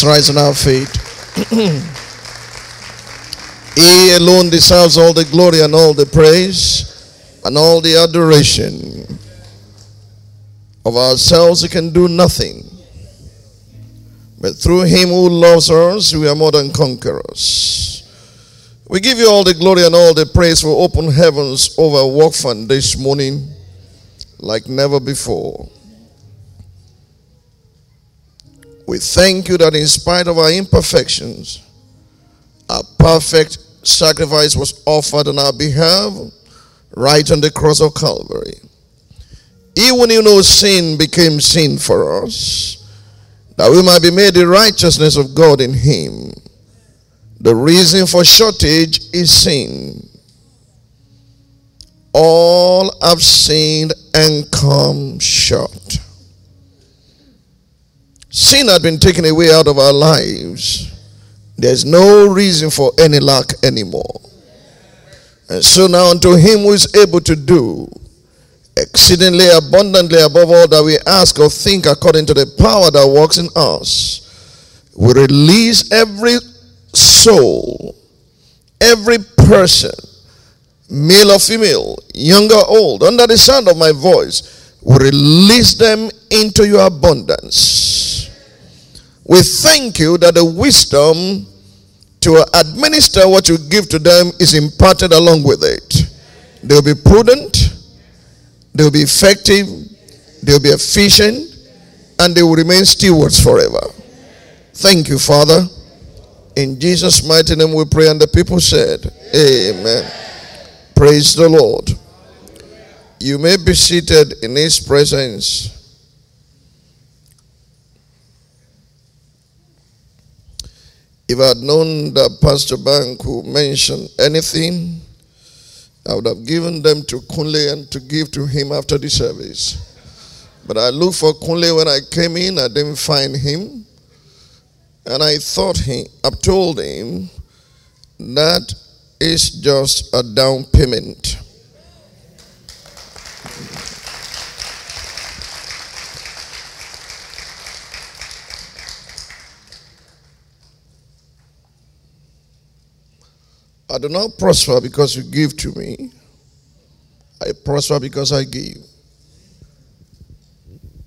Let's rise on our feet. he alone deserves all the glory and all the praise and all the adoration. Of ourselves, we can do nothing. But through him who loves us, we are more than conquerors. We give you all the glory and all the praise for open heavens over Walkfund this morning like never before. We thank you that in spite of our imperfections, a perfect sacrifice was offered on our behalf right on the cross of Calvary. Even you know sin became sin for us, that we might be made the righteousness of God in him. The reason for shortage is sin. All have sinned and come short. Sin had been taken away out of our lives. There's no reason for any lack anymore. And so now unto him who is able to do exceedingly abundantly above all that we ask or think according to the power that works in us, we release every soul, every person, male or female, young or old, under the sound of my voice, we release them into your abundance. We thank you that the wisdom to administer what you give to them is imparted along with it. They'll be prudent, they'll be effective, they'll be efficient, and they will remain stewards forever. Thank you, Father. In Jesus' mighty name we pray, and the people said, Amen. Praise the Lord. You may be seated in His presence. If I had known that Pastor Bank would mention anything, I would have given them to Kunle and to give to him after the service. But I looked for Kunle when I came in, I didn't find him. And I thought he, I've told him that is just a down payment. I do not prosper because you give to me. I prosper because I give.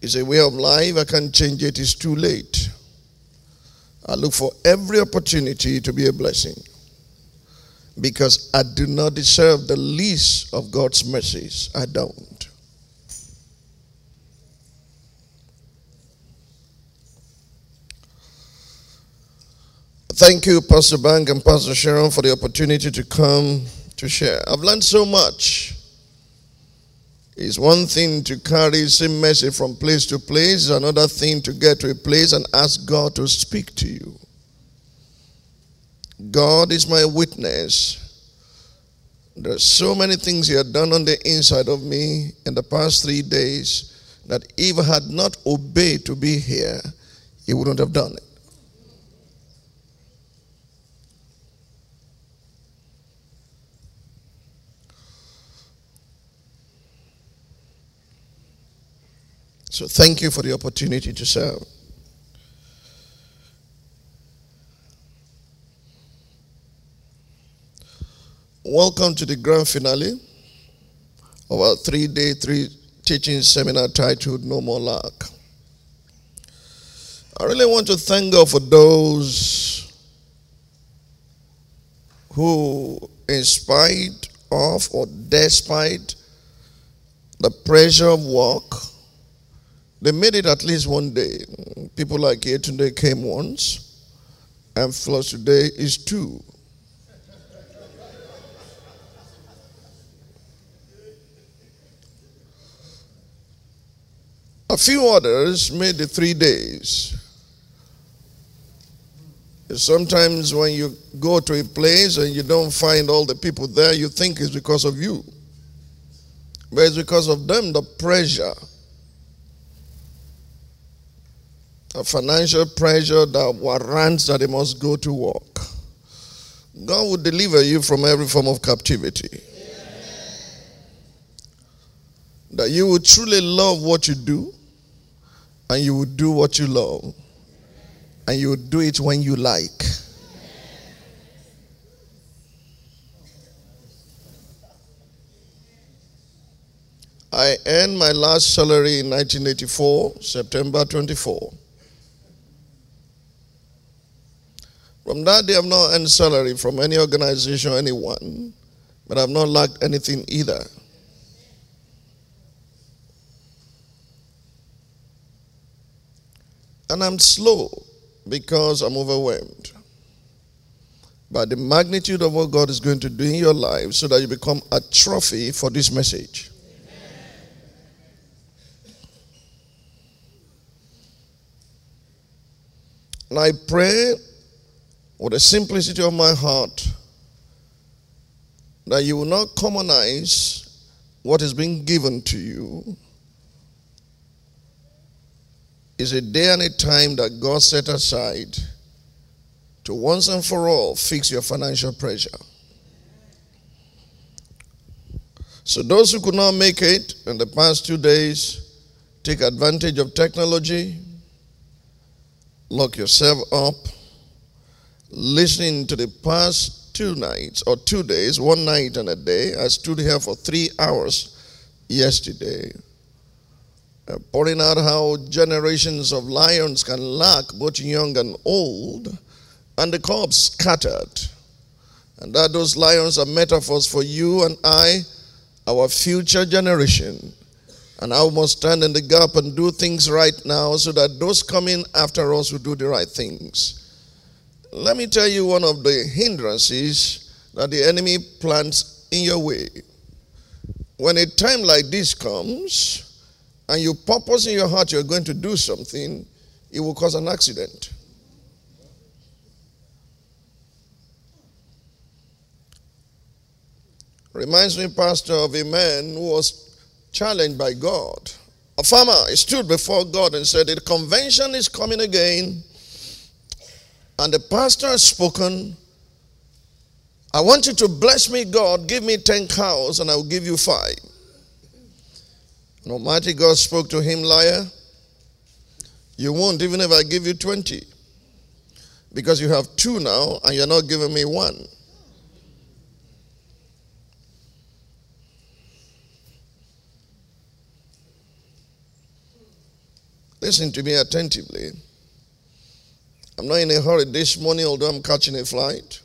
It's a way of life. I can't change it. It's too late. I look for every opportunity to be a blessing because I do not deserve the least of God's mercies. I don't. Thank you, Pastor Bank and Pastor Sharon, for the opportunity to come to share. I've learned so much. It's one thing to carry same message from place to place, another thing to get to a place and ask God to speak to you. God is my witness. There's so many things He had done on the inside of me in the past three days that if I had not obeyed to be here, He wouldn't have done it. So thank you for the opportunity to serve. Welcome to the grand finale of our three day, three teaching seminar titled No More Lack. I really want to thank God for those who, in spite of or despite the pressure of work, they made it at least one day. People like Yetunde came once, and Floss today is two. A few others made the three days. Sometimes when you go to a place and you don't find all the people there, you think it's because of you. But it's because of them, the pressure a financial pressure that warrants that they must go to work. God will deliver you from every form of captivity. That you will truly love what you do and you will do what you love. and you will do it when you like. I earned my last salary in 1984, September 24. From that day, I've not earned salary from any organization or anyone, but I've not lacked anything either. And I'm slow because I'm overwhelmed by the magnitude of what God is going to do in your life so that you become a trophy for this message. And I pray with the simplicity of my heart that you will not commonize what is being given to you. Is a day and a time that God set aside to once and for all fix your financial pressure. So, those who could not make it in the past two days, take advantage of technology lock yourself up, listening to the past two nights or two days, one night and a day. I stood here for three hours yesterday, uh, pointing out how generations of lions can lack both young and old, and the cubs scattered. And that those lions are metaphors for you and I, our future generation. And I must stand in the gap and do things right now so that those coming after us will do the right things. Let me tell you one of the hindrances that the enemy plants in your way. When a time like this comes and you purpose in your heart you're going to do something, it will cause an accident. Reminds me, Pastor, of a man who was challenged by God. A farmer stood before God and said, The convention is coming again, and the pastor has spoken. I want you to bless me, God. Give me 10 cows, and I will give you five. And Almighty God spoke to him, Liar, you won't even if I give you 20. Because you have two now, and you're not giving me one. Listen to me attentively. I'm not in a hurry this morning, although I'm catching a flight.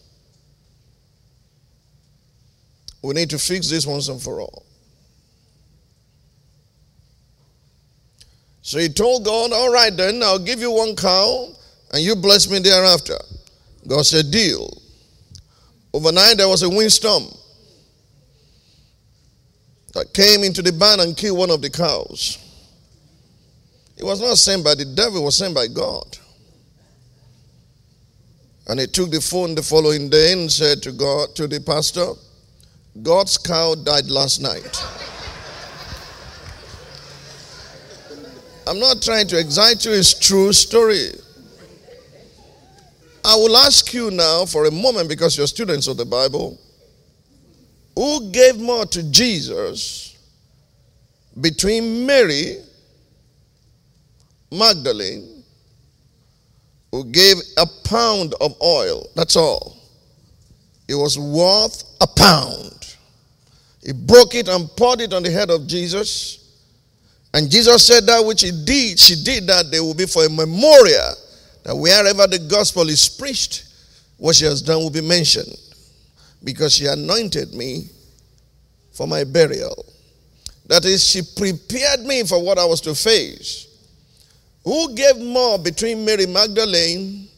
We need to fix this once and for all. So he told God, All right, then, I'll give you one cow and you bless me thereafter. God said, Deal. Overnight, there was a windstorm that came into the barn and killed one of the cows. It was not sent by the devil, it was sent by God. And he took the phone the following day and said to God, to the pastor, God's cow died last night. I'm not trying to excite you, it's true story. I will ask you now for a moment because you're students of the Bible. Who gave more to Jesus between Mary Magdalene who gave a pound of oil. That's all. It was worth a pound. He broke it and poured it on the head of Jesus. And Jesus said that which he did, she did that they will be for a memorial that wherever the gospel is preached, what she has done will be mentioned. Because she anointed me for my burial. That is, she prepared me for what I was to face. Who gave more between Mary Magdalene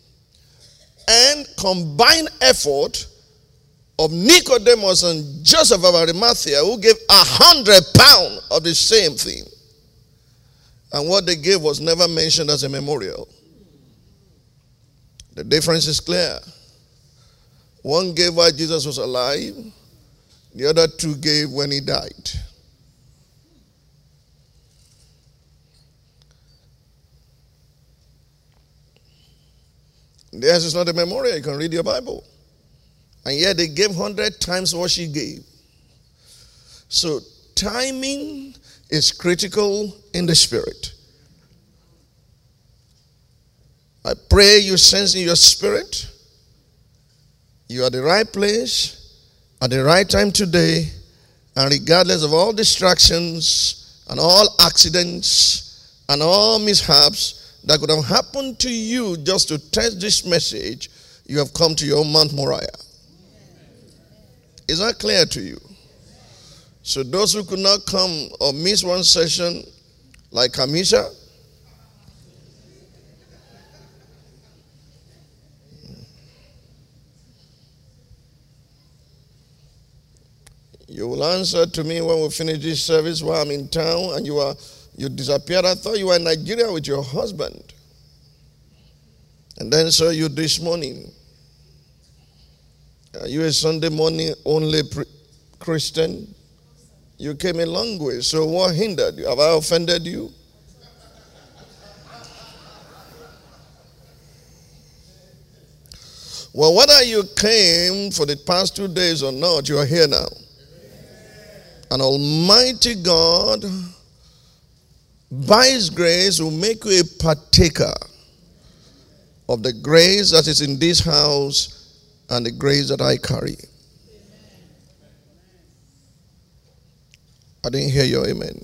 and combined effort of Nicodemus and Joseph of Arimathea, who gave a hundred pounds of the same thing? And what they gave was never mentioned as a memorial. The difference is clear. One gave while Jesus was alive, the other two gave when he died. Theirs is not a memorial. You can read your Bible. And yet they gave 100 times what she gave. So timing is critical in the spirit. I pray you sense in your spirit you are the right place at the right time today, and regardless of all distractions and all accidents and all mishaps that could have happened to you just to test this message, you have come to your Mount Moriah. Is that clear to you? So those who could not come or miss one session, like Kamisha, You will answer to me when we finish this service while I'm in town and you are you disappeared. I thought you were in Nigeria with your husband. And then saw you this morning. Are you a Sunday morning only Christian? You came a long way. So what hindered you? Have I offended you? Well, whether you came for the past two days or not, you are here now. An Almighty God, by His grace, will make you a partaker of the grace that is in this house and the grace that I carry. I didn't hear your amen.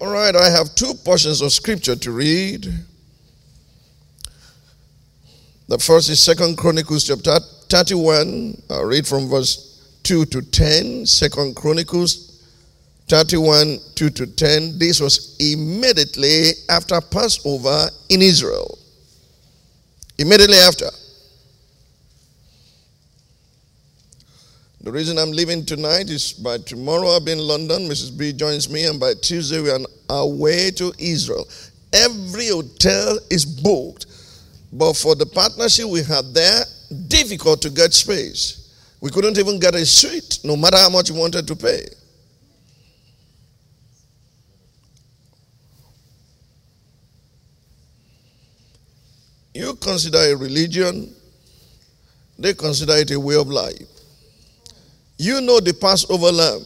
All right, I have two portions of scripture to read. The first is Second Chronicles chapter 31. I'll read from verse 2 to 10, Second Chronicles 31, 2 to 10. This was immediately after Passover in Israel. Immediately after. The reason I'm leaving tonight is by tomorrow I'll be in London. Mrs. B joins me, and by Tuesday we are on our way to Israel. Every hotel is booked, but for the partnership we had there, difficult to get space. We couldn't even get a suite, no matter how much we wanted to pay. You consider a religion, they consider it a way of life. You know the Passover lamb.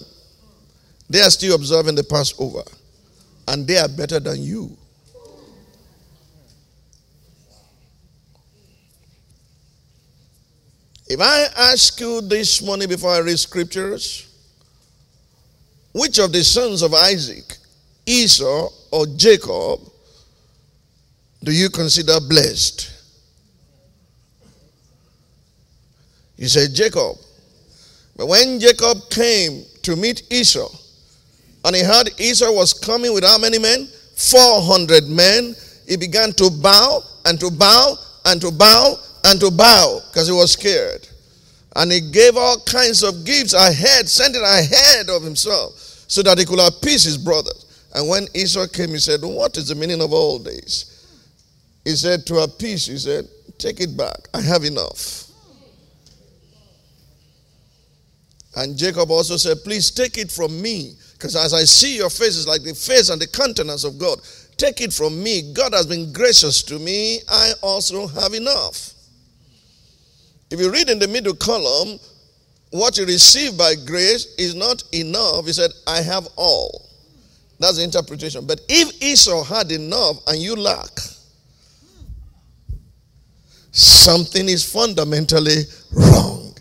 They are still observing the Passover, and they are better than you. If I ask you this morning before I read scriptures, which of the sons of Isaac, Esau or Jacob, do you consider blessed? He said, Jacob. But when Jacob came to meet Esau, and he heard Esau was coming with how many men? 400 men. He began to bow and to bow and to bow and to bow because he was scared. And he gave all kinds of gifts ahead, sent it ahead of himself so that he could appease his brothers. And when Esau came, he said, What is the meaning of all this? He said, To appease, he said, Take it back. I have enough. And Jacob also said, Please take it from me. Because as I see your face, it's like the face and the countenance of God. Take it from me. God has been gracious to me. I also have enough. If you read in the middle column, what you receive by grace is not enough. He said, I have all. That's the interpretation. But if Esau had enough and you lack, something is fundamentally wrong.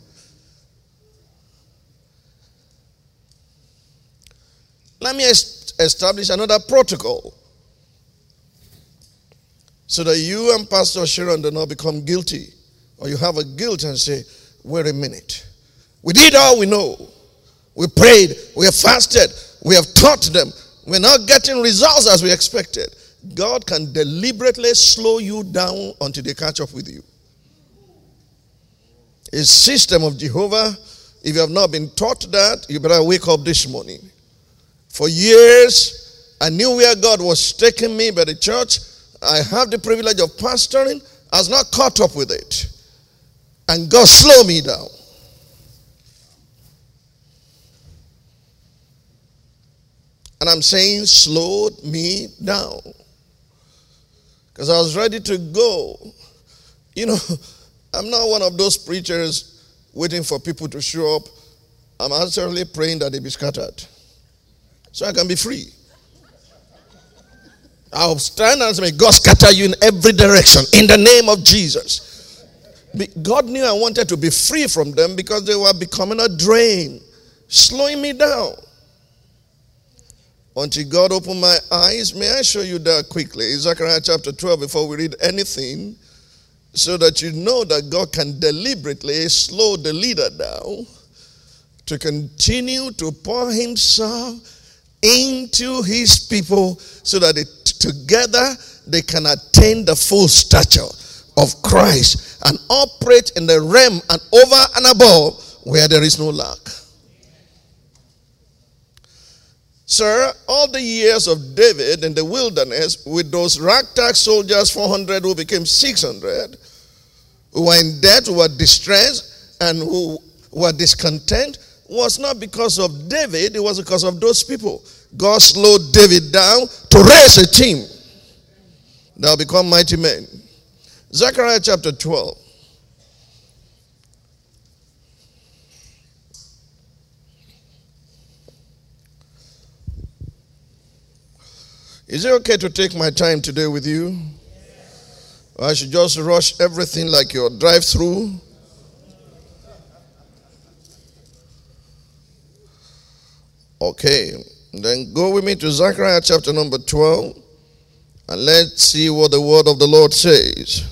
Let me establish another protocol so that you and Pastor Sharon do not become guilty or you have a guilt and say, wait a minute. We did all we know. We prayed, we have fasted, we have taught them. We're not getting results as we expected. God can deliberately slow you down until they catch up with you. A system of Jehovah, if you have not been taught that, you better wake up this morning. For years, I knew where God was taking me, but the church I have the privilege of pastoring has not caught up with it. And God slow me down. And I'm saying slowed me down. Because I was ready to go. You know, I'm not one of those preachers waiting for people to show up. I'm actually praying that they be scattered. So I can be free. I'll stand and say, God scatter you in every direction in the name of Jesus. God knew I wanted to be free from them because they were becoming a drain, slowing me down. Until God opened my eyes, may I show you that quickly? Zechariah chapter 12, before we read anything, so that you know that God can deliberately slow the leader down to continue to pour himself into his people so that together they can attain the full stature of Christ and operate in the realm and over and above where there is no lack. Sir, all the years of David in the wilderness with those ragtag soldiers, 400 who became 600, who were in debt, who were distressed, and who were discontent, was not because of David, it was because of those people. God slowed David down to raise a team that will become mighty men. Zechariah chapter 12. Is it okay to take my time today with you? I should just rush everything like your drive through? Okay, then go with me to Zechariah chapter number 12 and let's see what the word of the Lord says.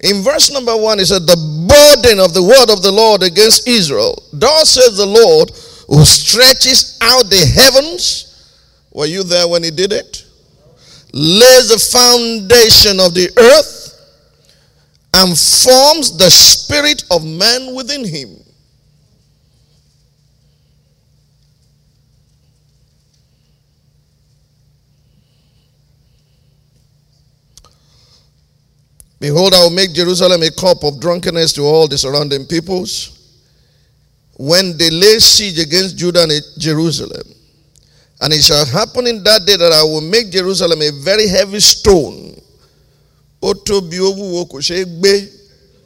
In verse number 1, it said, The burden of the word of the Lord against Israel. Thus says the Lord, who stretches out the heavens. Were you there when he did it? Lays the foundation of the earth and forms the spirit of man within him. Behold, I will make Jerusalem a cup of drunkenness to all the surrounding peoples. When they lay siege against Judah and Jerusalem, and it shall happen in that day that I will make Jerusalem a very heavy stone.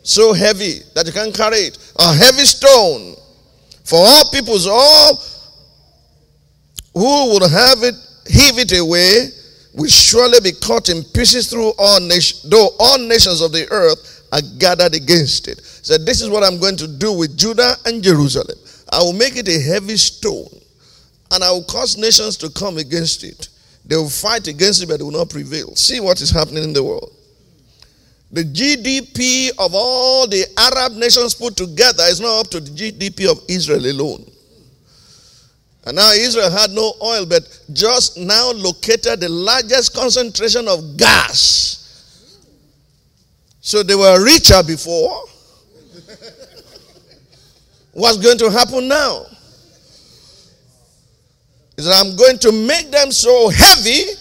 So heavy that you can't carry it. A heavy stone. For all peoples, all who would have it, heave it away, will surely be cut in pieces through all nations, though all nations of the earth are gathered against it. So this is what I'm going to do with Judah and Jerusalem. I will make it a heavy stone, and I will cause nations to come against it. They will fight against it, but they will not prevail. See what is happening in the world. The GDP of all the Arab nations put together is not up to the GDP of Israel alone. And now Israel had no oil, but just now located the largest concentration of gas. So they were richer before. What's going to happen now? That I'm going to make them so heavy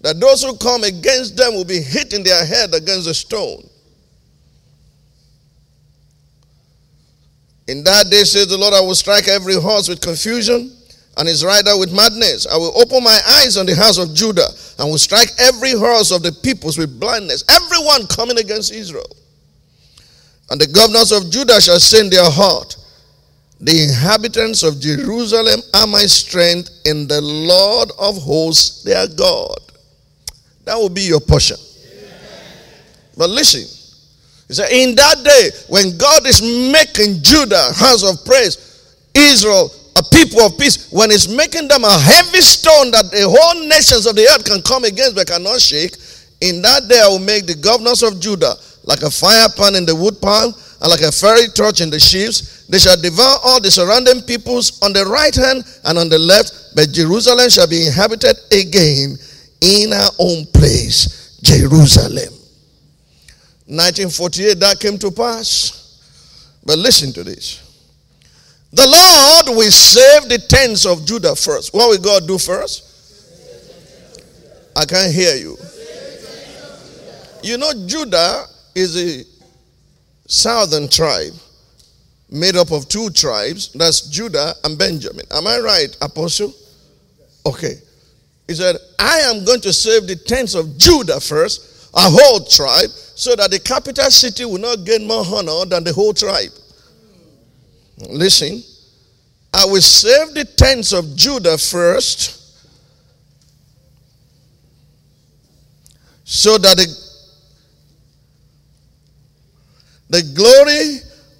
that those who come against them will be hitting their head against a stone. In that day, says the Lord, I will strike every horse with confusion and his rider with madness. I will open my eyes on the house of Judah and will strike every horse of the peoples with blindness, everyone coming against Israel. And the governors of Judah shall say in their heart, The inhabitants of Jerusalem are my strength in the Lord of hosts, their God. That will be your portion. But listen, he said, In that day, when God is making Judah house of praise, Israel a people of peace, when it's making them a heavy stone that the whole nations of the earth can come against but cannot shake, in that day I will make the governors of Judah like a fire pan in the wood pile and like a fiery torch in the sheaves. They shall devour all the surrounding peoples on the right hand and on the left, but Jerusalem shall be inhabited again in her own place, Jerusalem. 1948, that came to pass. But listen to this. The Lord will save the tents of Judah first. What will God do first? I can't hear you. You know, Judah is a southern tribe made up of two tribes that's Judah and Benjamin. Am I right, Apostle? Okay. He said, I am going to save the tents of Judah first, a whole tribe, so that the capital city will not gain more honor than the whole tribe. Listen, I will save the tents of Judah first, so that the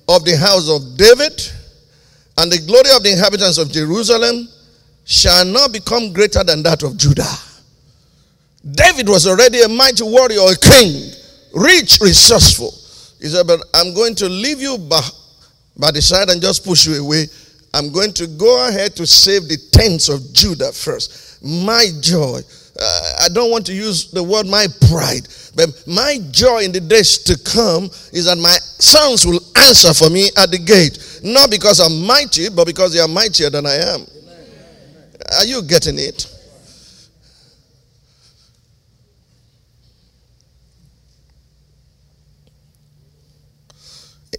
of the house of David and the glory of the inhabitants of Jerusalem shall not become greater than that of Judah. David was already a mighty warrior, a king, rich, resourceful. He said, But I'm going to leave you by, by the side and just push you away. I'm going to go ahead to save the tents of Judah first. My joy. Uh, I don't want to use the word my pride, but my joy in the days to come is that my sons will answer for me at the gate. Not because I'm mighty, but because they are mightier than I am. Are you getting it?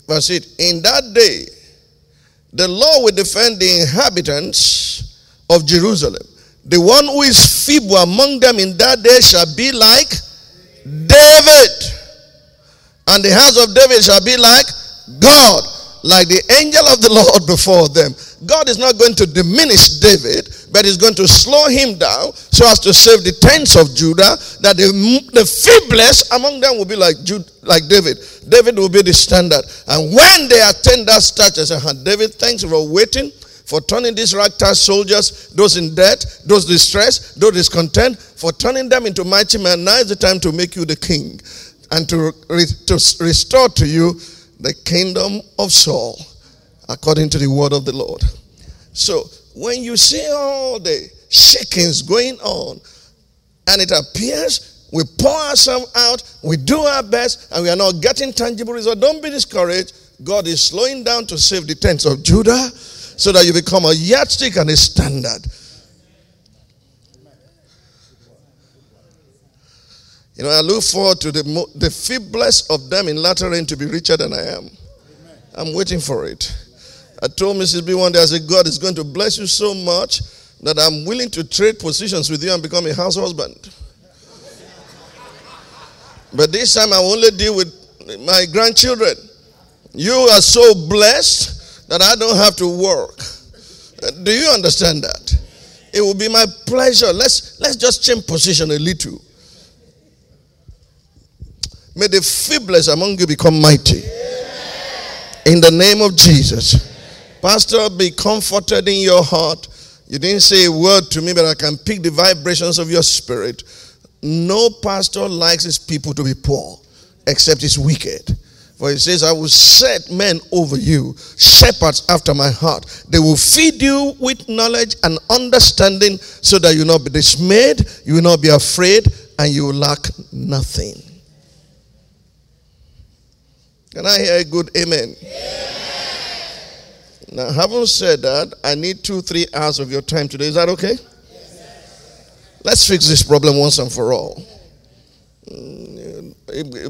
Verse 8 In that day, the Lord will defend the inhabitants of Jerusalem. The one who is feeble among them in that day shall be like David. And the house of David shall be like God, like the angel of the Lord before them. God is not going to diminish David, but he's going to slow him down so as to save the tents of Judah, that the, the feeblest among them will be like Jude, like David. David will be the standard. And when they attain that stature, say, uh-huh, David, thanks for waiting, for turning these ragtag soldiers, those in debt, those distressed, those discontent, for turning them into mighty men. Now is the time to make you the king and to, to restore to you the kingdom of Saul according to the word of the Lord. So when you see all the shakings going on, and it appears we pour ourselves out, we do our best, and we are not getting tangible results, don't be discouraged. God is slowing down to save the tents of Judah so that you become a yardstick and a standard. You know, I look forward to the, the feeblest of them in latter to be richer than I am. I'm waiting for it. I told Mrs. B one day, I said, God is going to bless you so much that I'm willing to trade positions with you and become a house husband. but this time I only deal with my grandchildren. You are so blessed that I don't have to work. Do you understand that? It will be my pleasure. Let's let's just change position a little. May the feeblest among you become mighty. In the name of Jesus. Pastor, be comforted in your heart. You didn't say a word to me, but I can pick the vibrations of your spirit. No pastor likes his people to be poor, except he's wicked. For he says, I will set men over you, shepherds after my heart. They will feed you with knowledge and understanding so that you will not be dismayed, you will not be afraid, and you will lack nothing. Can I hear a good amen? Yeah. Now, having said that, I need two, three hours of your time today. Is that okay? Yes, Let's fix this problem once and for all. Mm,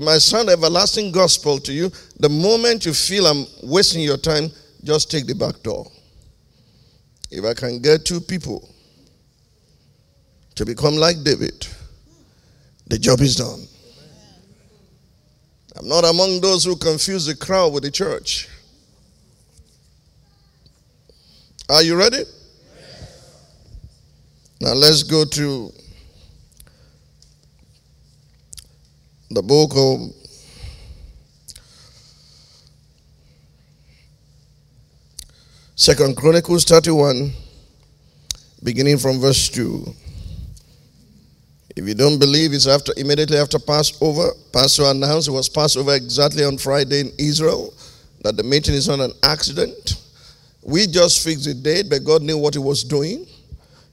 my son, everlasting gospel to you. The moment you feel I'm wasting your time, just take the back door. If I can get two people to become like David, the job is done. I'm not among those who confuse the crowd with the church. Are you ready? Now let's go to the book of Second Chronicles 31, beginning from verse 2. If you don't believe, it's after immediately after Passover. Pastor announced it was Passover exactly on Friday in Israel, that the meeting is not an accident. We just fixed the date, but God knew what He was doing.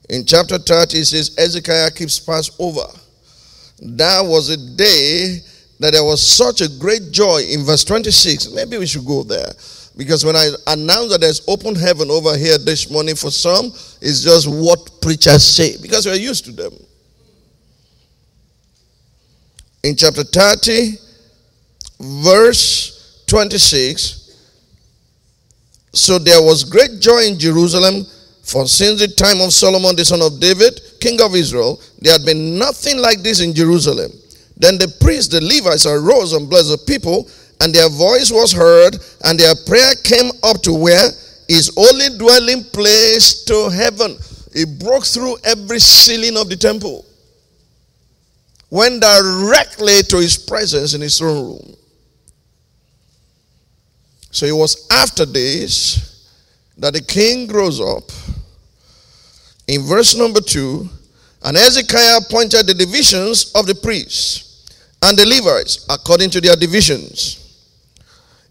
In chapter 30, it says, Ezekiah keeps Passover. That was a day that there was such a great joy in verse 26. Maybe we should go there. Because when I announce that there's open heaven over here this morning for some, it's just what preachers say. Because we're used to them. In chapter 30, verse 26, so there was great joy in Jerusalem, for since the time of Solomon, the son of David, king of Israel, there had been nothing like this in Jerusalem. Then the priests, the Levites, arose and blessed the people, and their voice was heard, and their prayer came up to where? His only dwelling place to heaven. It broke through every ceiling of the temple. went directly to his presence in his throne room. So it was after this that the king grows up. In verse number 2, and Hezekiah appointed the divisions of the priests and the Levites according to their divisions,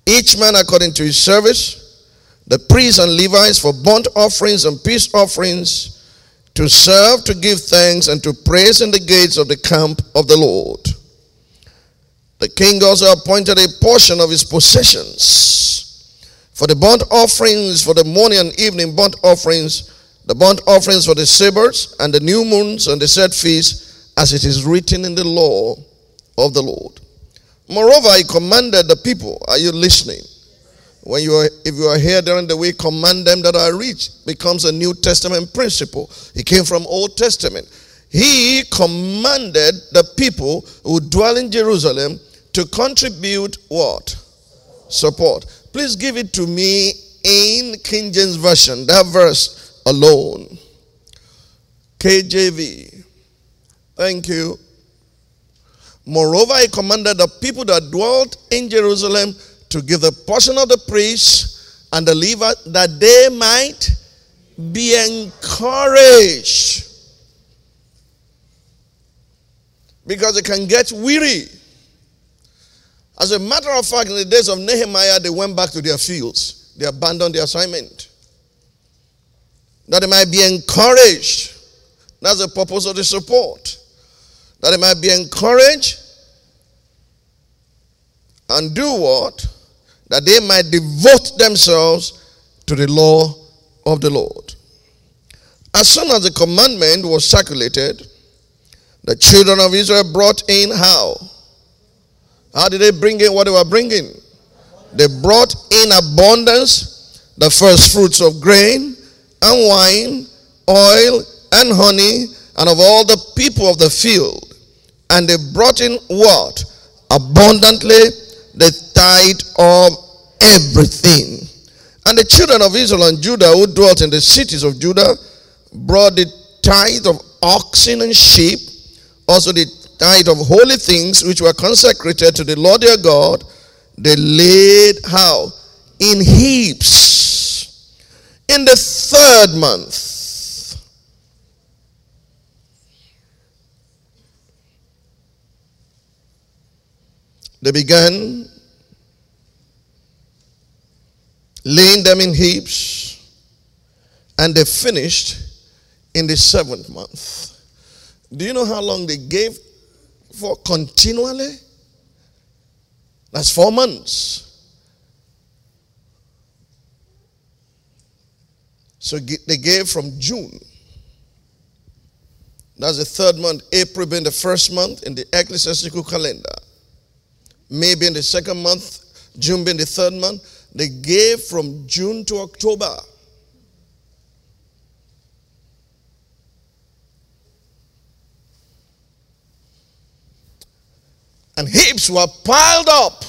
each man according to his service, the priests and Levites for burnt offerings and peace offerings to serve, to give thanks, and to praise in the gates of the camp of the Lord. The king also appointed a portion of his possessions for the burnt offerings, for the morning and evening burnt offerings, the burnt offerings for the Sabbaths and the new moons and the set feasts, as it is written in the law of the Lord. Moreover, he commanded the people, are you listening? When you are, if you are here during the week, command them that are rich becomes a New Testament principle. It came from Old Testament. He commanded the people who dwell in Jerusalem to contribute what? Support. Please give it to me in King James Version, that verse alone. KJV. Thank you. Moreover, he commanded the people that dwelt in Jerusalem to give the portion of the priests and the Levite that they might be encouraged. Because they can get weary. As a matter of fact, in the days of Nehemiah, they went back to their fields. They abandoned the assignment. That they might be encouraged. That's the purpose of the support. That they might be encouraged and do what? that they might devote themselves to the law of the Lord. As soon as the commandment was circulated, the children of Israel brought in how? How did they bring in what they were bringing? They brought in abundance the first fruits of grain and wine, oil and honey, and of all the people of the field. And they brought in what? Abundantly the tithe of everything. And the children of Israel and Judah who dwelt in the cities of Judah brought the tithe of oxen and sheep, also the tithe of holy things which were consecrated to the Lord their God. They laid how? In heaps. In the third month. They began laying them in heaps, and they finished in the seventh month. Do you know how long they gave for continually? That's four months. So they gave from June. That's the third month. April being the first month in the ecclesiastical calendar. Maybe in the second month, June being the third month, they gave from June to October. And heaps were piled up.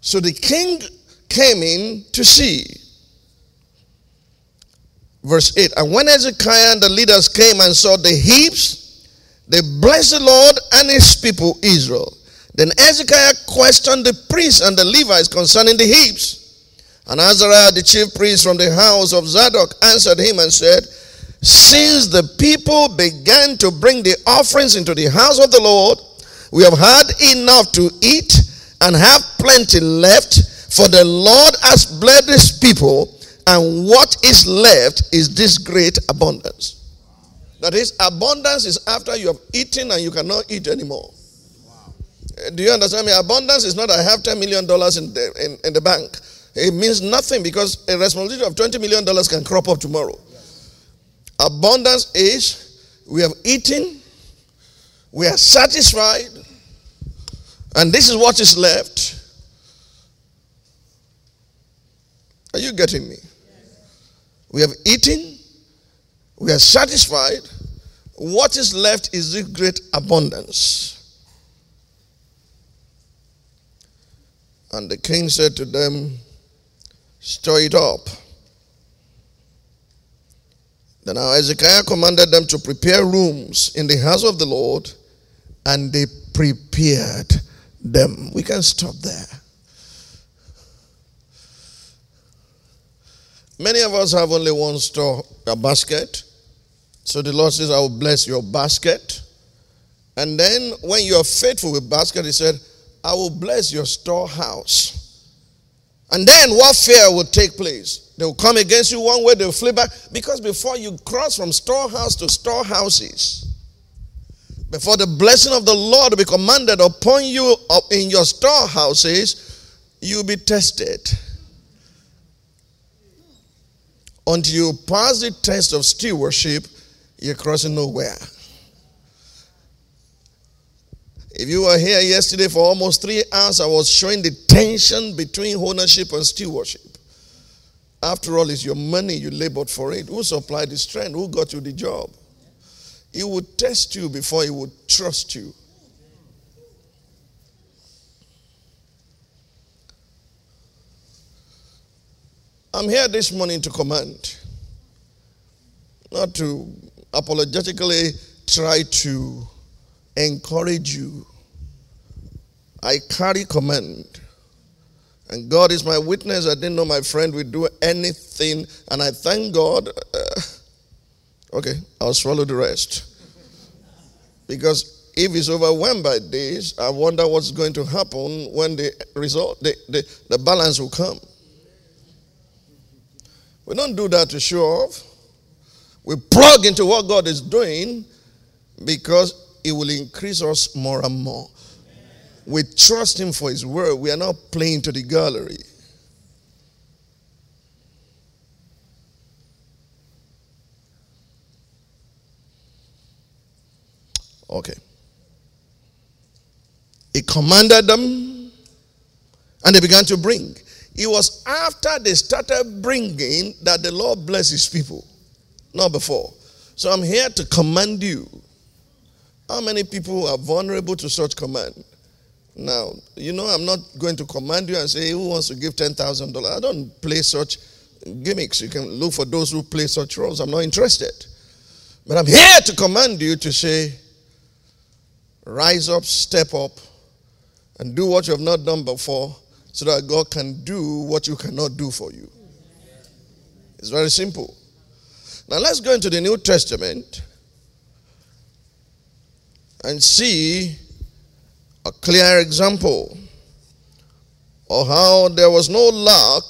So the king came in to see. Verse 8 And when Hezekiah and the leaders came and saw the heaps, they blessed the Lord and his people Israel. Then Hezekiah questioned the priests and the Levites concerning the heaps. And Azariah, the chief priest from the house of Zadok, answered him and said, Since the people began to bring the offerings into the house of the Lord, we have had enough to eat and have plenty left, for the Lord has blessed his people, and what is left is this great abundance. That is, abundance is after you have eaten and you cannot eat anymore. Uh, do you understand me? Abundance is not I have $10 million in the, in, in the bank. It means nothing because a responsibility of $20 million can crop up tomorrow. Abundance is we have eaten, we are satisfied, and this is what is left. Are you getting me? We have eaten, we are satisfied. What is left is this great abundance. And the king said to them, Stir it up. Then Hezekiah commanded them to prepare rooms in the house of the Lord and they prepared them. We can stop there. Many of us have only one store, a basket. So the Lord says, I will bless your basket. And then when you are faithful with basket, he said, I will bless your storehouse. And then warfare will take place. They will come against you one way, they will flip back. Because before you cross from storehouse to storehouses, before the blessing of the Lord be commanded upon you uh, in your storehouses, you'll be tested. Until you pass the test of stewardship, you're crossing nowhere. If you were here yesterday for almost three hours, I was showing the tension between ownership and stewardship. After all, it's your money, you labored for it. Who supplied the strength? Who got you the job? He would test you before he would trust you. I'm here this morning to command, not to apologetically try to encourage you. I carry command. And God is my witness. I didn't know my friend would do anything. And I thank God. Uh, okay, I'll swallow the rest. Because if he's overwhelmed by this, I wonder what's going to happen when the result, the, the, the balance will come. We don't do that to show off. We plug into what God is doing because it will increase us more and more. We trust Him for His word. We are not playing to the gallery. Okay. He commanded them and they began to bring. It was after they started bringing that the Lord blessed his people, not before. So I'm here to command you how many people are vulnerable to such command? Now, you know, I'm not going to command you and say, who wants to give $10,000? I don't play such gimmicks. You can look for those who play such roles. I'm not interested. But I'm here to command you to say, rise up, step up, and do what you have not done before so that God can do what you cannot do for you. It's very simple. Now let's go into the New Testament and see a clear example of how there was no lack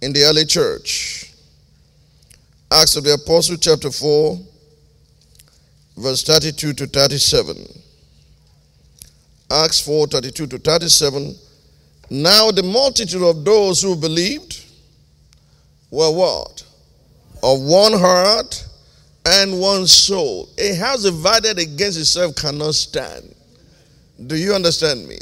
in the early church. Acts of the Apostle, chapter 4, verse 32 to 37. Acts 4 32 to 37. Now the multitude of those who believed were what? Of one heart and one soul. A house divided against itself cannot stand. Do you understand me?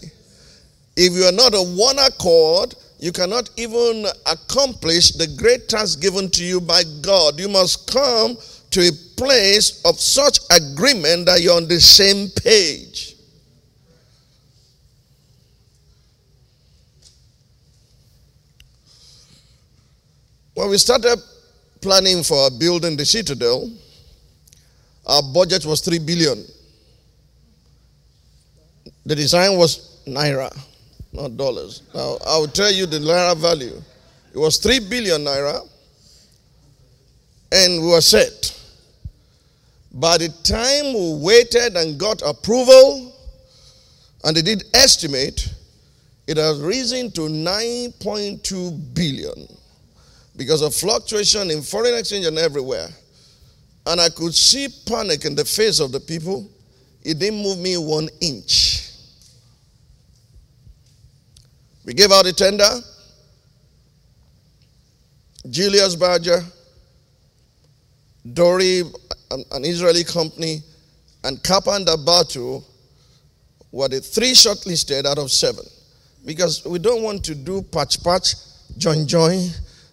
If you are not of one accord, you cannot even accomplish the great task given to you by God. You must come to a place of such agreement that you're on the same page. When we started planning for building the citadel, our budget was 3 billion. The design was naira, not dollars. Now, I will tell you the naira value. It was 3 billion naira, and we were set. By the time we waited and got approval, and they did estimate, it has risen to 9.2 billion because of fluctuation in foreign exchange and everywhere. And I could see panic in the face of the people. It didn't move me one inch. We gave out a tender. Julius Berger, Dory, an Israeli company, and Kappa Batu were the three shortlisted out of seven. Because we don't want to do patch patch, join join,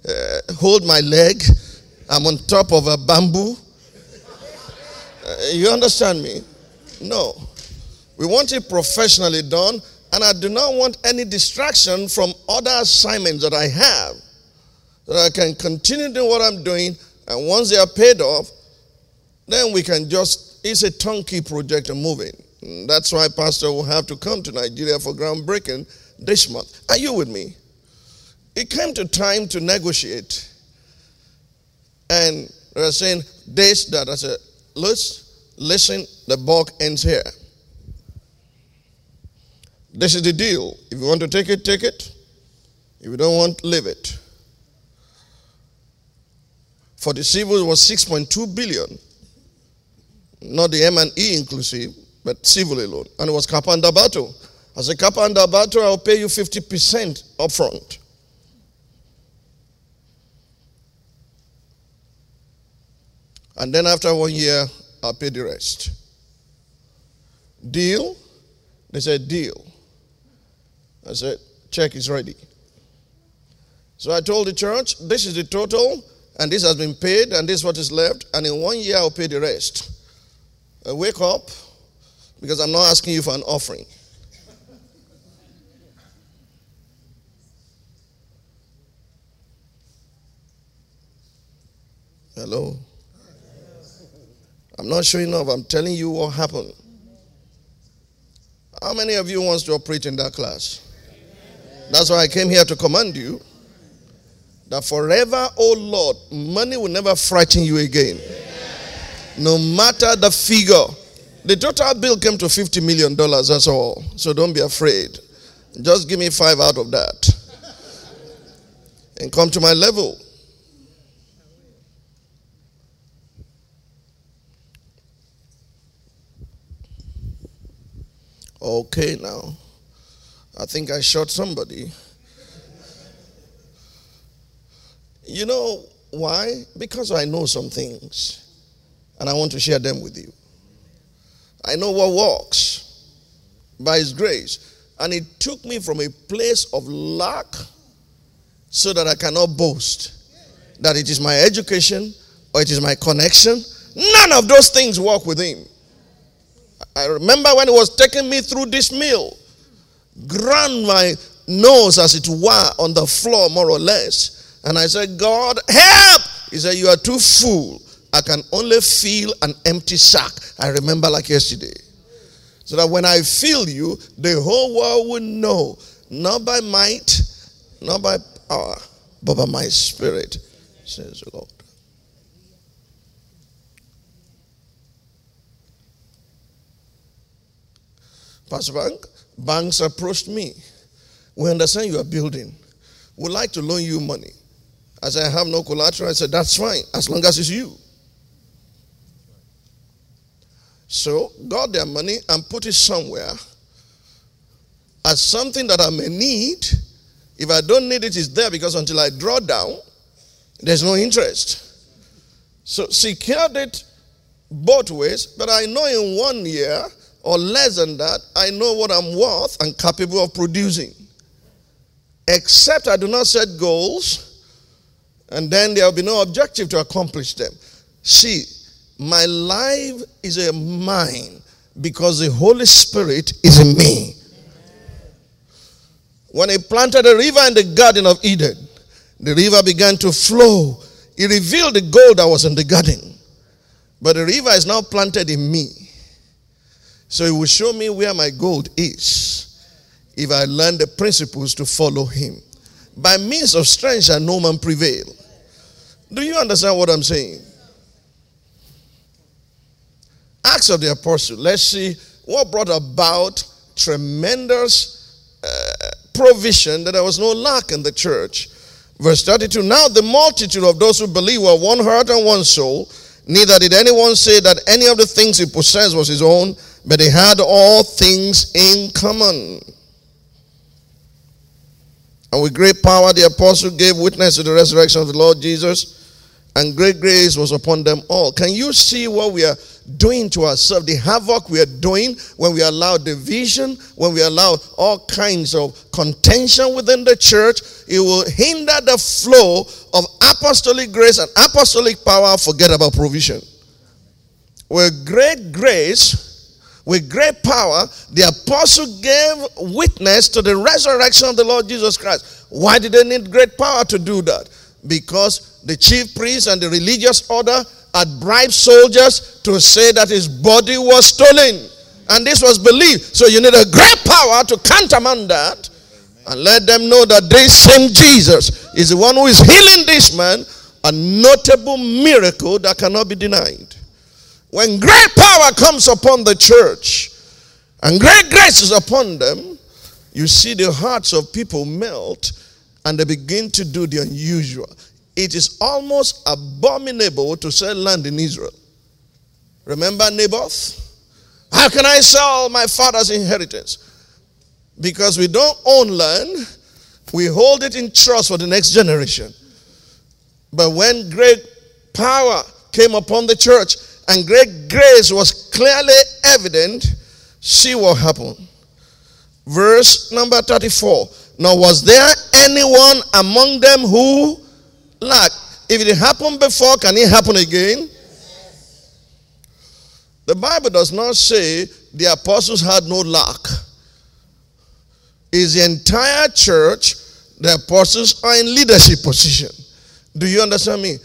uh, hold my leg. I'm on top of a bamboo. Uh, you understand me? No. We want it professionally done, and I do not want any distraction from other assignments that I have. That I can continue doing what I'm doing, and once they are paid off, then we can just, it's a turnkey project and moving. That's why Pastor will have to come to Nigeria for groundbreaking this month. Are you with me? It came to time to negotiate. And they're saying this, that. I said, let's listen, the bulk ends here. This is the deal. If you want to take it, take it. If you don't want, leave it. For the civil, was 6.2 billion. Not the M&E inclusive, but civil alone. And it was Cappa and D'Alberto. As a Cappa and D'Alberto, I'll pay you 50% upfront. And then after one year, I'll pay the rest. Deal? They said, deal. I said, check is ready. So I told the church, this is the total, and this has been paid, and this is what is left, and in one year I'll pay the rest. I wake up, because I'm not asking you for an offering. Hello? I'm not showing off. I'm telling you what happened. How many of you wants to operate in that class? That's why I came here to command you that forever, oh Lord, money will never frighten you again. No matter the figure. The total bill came to $50 million, that's all. So don't be afraid. Just give me five out of that. And come to my level. Okay, now. I think I shot somebody. You know why? Because I know some things and I want to share them with you. I know what works by His grace. And it took me from a place of lack so that I cannot boast that it is my education or it is my connection. None of those things work with Him. I remember when he was taking me through this meal, ground my nose, as it were, on the floor, more or less. And I said, God, help! He said, You are too full. I can only feel an empty sack. I remember like yesterday. So that when I feel you, the whole world will know, not by might, not by power, but by my spirit, says the Lord. Pastor Bank, banks approached me. We understand you are building. We'd like to loan you money. As I have no collateral, I said, that's fine, as long as it's you. So, got their money and put it somewhere as something that I may need. If I don't need it, it's there because until I draw down, there's no interest. So, secured it both ways, but I know in one year or less than that, I know what I'm worth and capable of producing. Except I do not set goals, and then there will be no objective to accomplish them. See, my life is a mine because the Holy Spirit is in me. When he planted a river in the Garden of Eden, the river began to flow. He revealed the gold that was in the garden. But the river is now planted in me. So he will show me where my gold is if I learn the principles to follow him. By means of strength shall no man prevail. Do you understand what I'm saying? Acts of the Apostle. Let's see what brought about tremendous uh, provision that there was no lack in the church. Verse 32 Now the multitude of those who believe were one heart and one soul. Neither did anyone say that any of the things he possessed was his own but they had all things in common. And with great power, the apostle gave witness to the resurrection of the Lord Jesus, and great grace was upon them all. Can you see what we are doing to ourselves? The havoc we are doing when we allow division, when we allow all kinds of contention within the church, it will hinder the flow of apostolic grace and apostolic power. Forget about provision. With great grace, with great power, the apostle gave witness to the resurrection of the Lord Jesus Christ. Why did they need great power to do that? Because the chief priests and the religious order had bribed soldiers to say that his body was stolen. And this was believed. So you need a great power to countermand that and let them know that this same Jesus is the one who is healing this man, a notable miracle that cannot be denied. When great power comes upon the church and great grace is upon them, you see the hearts of people melt and they begin to do the unusual. It is almost abominable to sell land in Israel. Remember Naboth? How can I sell my father's inheritance? Because we don't own land, we hold it in trust for the next generation. But when great power came upon the church and great grace was clearly evident, see what happened. Verse number 34. Now, was there anyone among them who lacked? If it happened before, can it happen again? The Bible does not say the apostles had no lack. Is the entire church, the apostles are in leadership position. Do you understand me?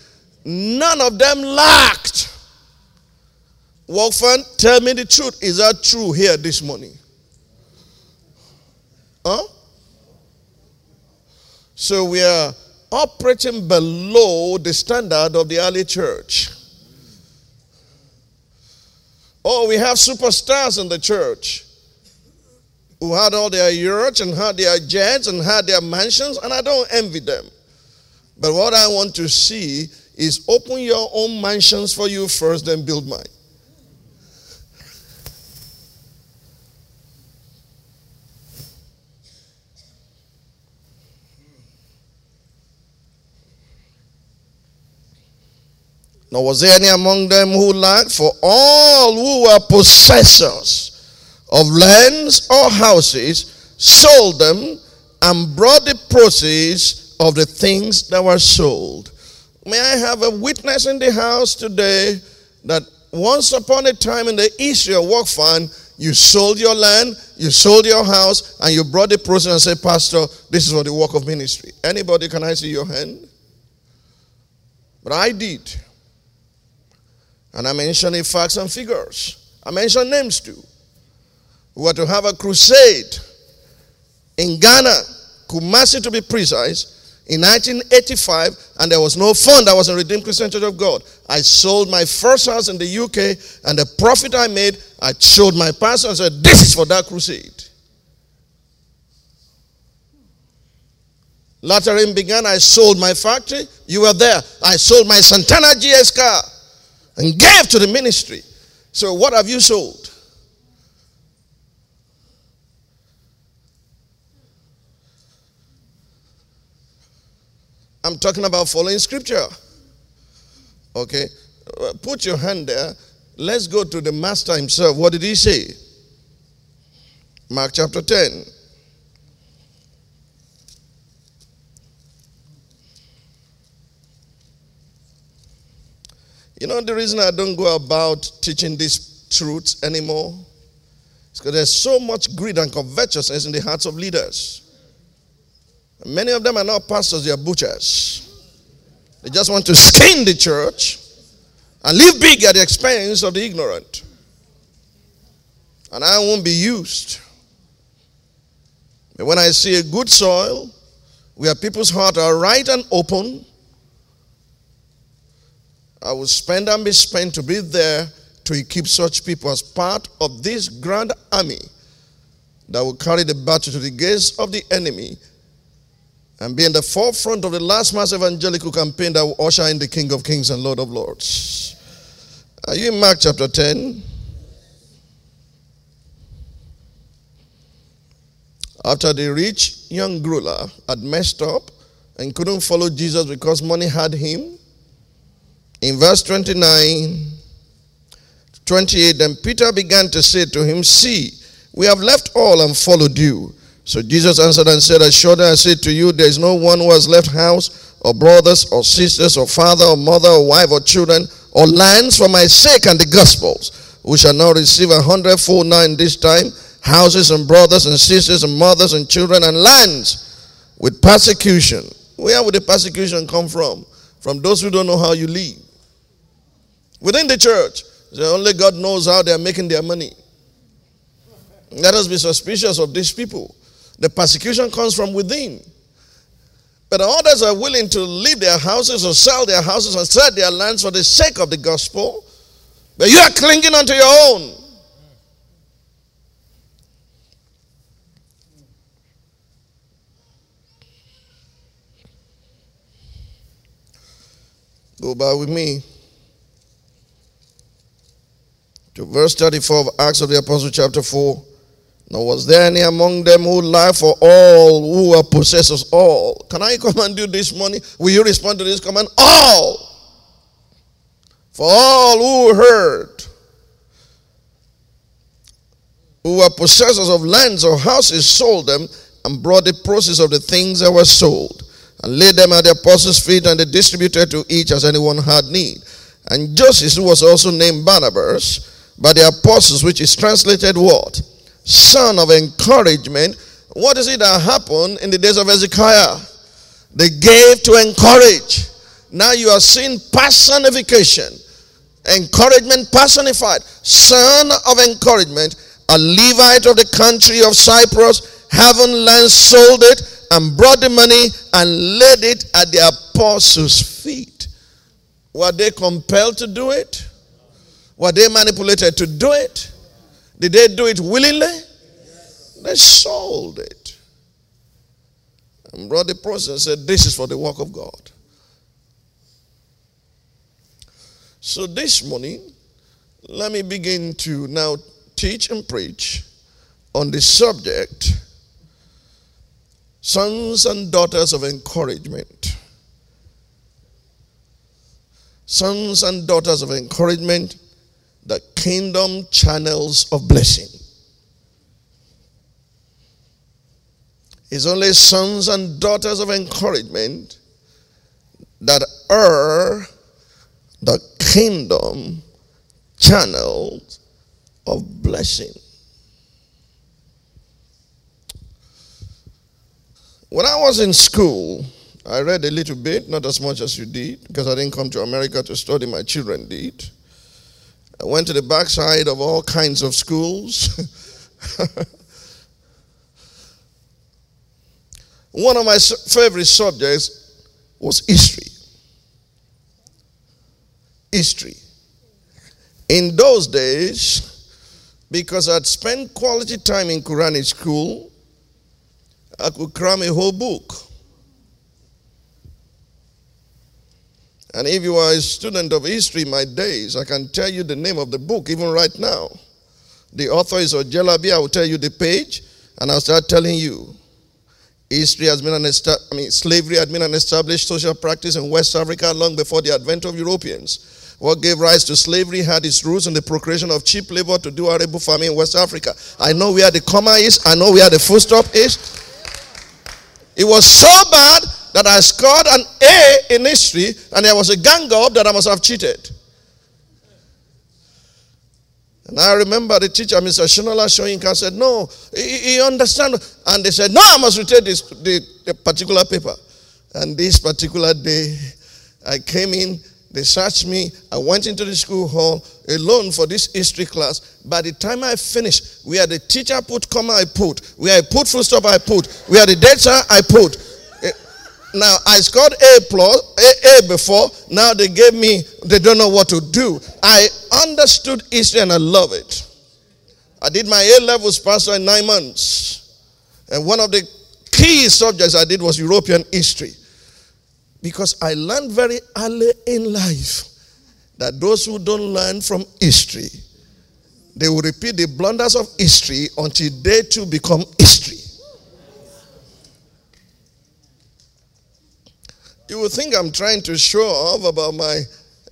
None of them lacked. Wolfman, tell me the truth. Is that true here this morning? Huh? So we are operating below the standard of the early church. Oh, we have superstars in the church who had all their yachts and had their jets and had their mansions, and I don't envy them. But what I want to see is open your own mansions for you first, then build mine. Nor was there any among them who lacked, for all who were possessors of lands or houses sold them and brought the proceeds of the things that were sold. May I have a witness in the house today that once upon a time in the of work fund, you sold your land, you sold your house, and you brought the proceeds and said, Pastor, this is for the work of ministry. Anybody, can I see your hand? But I did. And I mentioned facts and figures. I mentioned names too. We were to have a crusade in Ghana, Kumasi to be precise, in 1985, and there was no fund I was in Redeemed Christian Church of God. I sold my first house in the UK, and the profit I made, I showed my pastor and said, This is for that crusade. Lateran began, I sold my factory. You were there. I sold my Santana GS car and gave to the ministry. So, what have you sold? I'm talking about following scripture. Okay? Uh, put your hand there. Let's go to the master himself. What did he say? Mark chapter 10. You know, the reason I don't go about teaching these truths anymore is because there's so much greed and covetousness in the hearts of leaders. Many of them are not pastors, they are butchers. They just want to skin the church and live big at the expense of the ignorant. And I won't be used. But when I see a good soil where people's hearts are right and open, I will spend and be spent to be there to equip such people as part of this grand army that will carry the battle to the gates of the enemy and be in the forefront of the last mass evangelical campaign that will usher in the King of Kings and Lord of Lords. Are you in Mark chapter 10? After the rich young ruler had messed up and couldn't follow Jesus because money had him, in verse 29, 28, then Peter began to say to him, See, we have left all and followed you. So Jesus answered and said, Assuredly I say to you, there is no one who has left house, or brothers, or sisters, or father, or mother, or wife, or children, or lands for my sake and the gospels, who shall now receive a hundredfold now in this time, houses and brothers and sisters and mothers and children and lands with persecution. Where would the persecution come from? From those who don't know how you live. Within the church, only God knows how they're making their money. Let us be suspicious of these people. The persecution comes from within. But others are willing to leave their houses or sell their houses and sell their lands for the sake of the gospel. But you are clinging onto your own. Go by with me to verse 34 of Acts of the Apostle, chapter 4. Now, was there any among them who lied for all who were possessors? All. Can I command you this morning? Will you respond to this command? All. For all who heard, who were possessors of lands or houses, sold them and brought the proceeds of the things that were sold and laid them at the apostles' feet, and they distributed to each as anyone had need. And Joseph, who was also named Barnabas, by the apostles, which is translated what? son of encouragement. What is it that happened in the days of Hezekiah? They gave to encourage. Now you are seeing personification. Encouragement personified. Son of encouragement. A Levite of the country of Cyprus, having land, sold it and brought the money and laid it at the apostles' feet. Were they compelled to do it? Were they manipulated to do it? Did they do it willingly? They sold it. And brought the process and said, This is for the work of God. So this morning, let me begin to now teach and preach on the subject sons and daughters of encouragement. Sons and daughters of encouragement the kingdom channels of blessing. It's only sons and daughters of encouragement that are the kingdom channels of blessing. When I was in school, I read a little bit, not as much as you did, because I didn't come to America to study, my children did. I went to the backside of all kinds of schools. One of my favorite subjects was history. History. In those days, because I'd spent quality time in Quranic school, I could cram a whole book. And if you are a student of history my days, I can tell you the name of the book even right now. The author is Ojelabi. I will tell you the page, and I'll start telling you. History has been an I mean, slavery had been an established social practice in West Africa long before the advent of Europeans. What gave rise to slavery had its roots in the procreation of cheap labor to do arable farming in West Africa. I know where the comma is. I know where the full stop is. It was so bad that I scored an A in history and there was a gang up that I must have cheated. And I remember the teacher, Mr. Shinola Shoyinka, said, No, he, he understand. And they said, No, I must retain this the, the particular paper. And this particular day, I came in, they searched me. I went into the school hall alone for this history class. By the time I finished, where the teacher put comma, I put. Where I put full stop, I put. Where the data, I put. Now I scored A plus A, A before. Now they gave me. They don't know what to do. I understood history and I love it. I did my A levels pastor in nine months, and one of the key subjects I did was European history, because I learned very early in life that those who don't learn from history, they will repeat the blunders of history until they too become history. You would think I'm trying to show off about my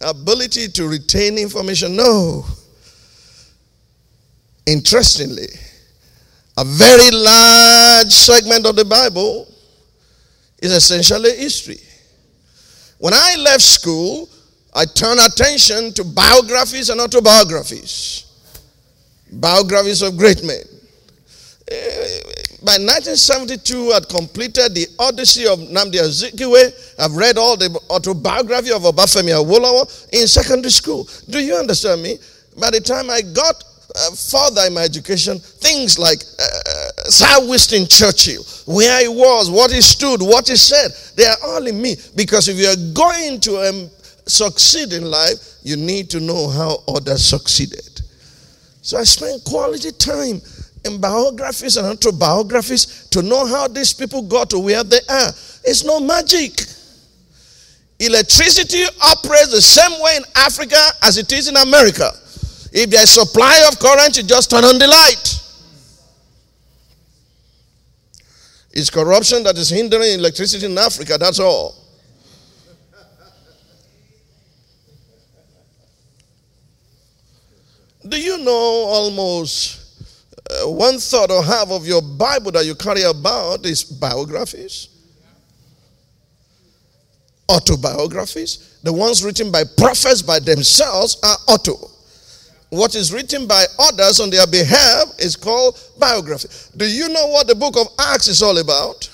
ability to retain information. No. Interestingly, a very large segment of the Bible is essentially history. When I left school, I turned attention to biographies and autobiographies. Biographies of great men. Eh, By 1972, I'd completed the Odyssey of Nnamdi Azikiwe. I've read all the autobiography of Obafemi Awolowo in secondary school. Do you understand me? By the time I got uh, further in my education things like uh, Sir Winston Churchill, where he was, what he stood, what he said. They are all in me. Because if you are going to um, succeed in life, you need to know how others succeeded. So I spent quality time in biographies and autobiographies to know how these people got to where they are. It's no magic. Electricity operates the same way in Africa as it is in America. If there's supply of current, you just turn on the light. It's corruption that is hindering electricity in Africa, that's all. Do you know almost Uh, one third or half of your Bible that you carry about is biographies? Autobiographies. The ones written by prophets by themselves are auto. What is written by others on their behalf is called biography. Do you know what the book of Acts is all about?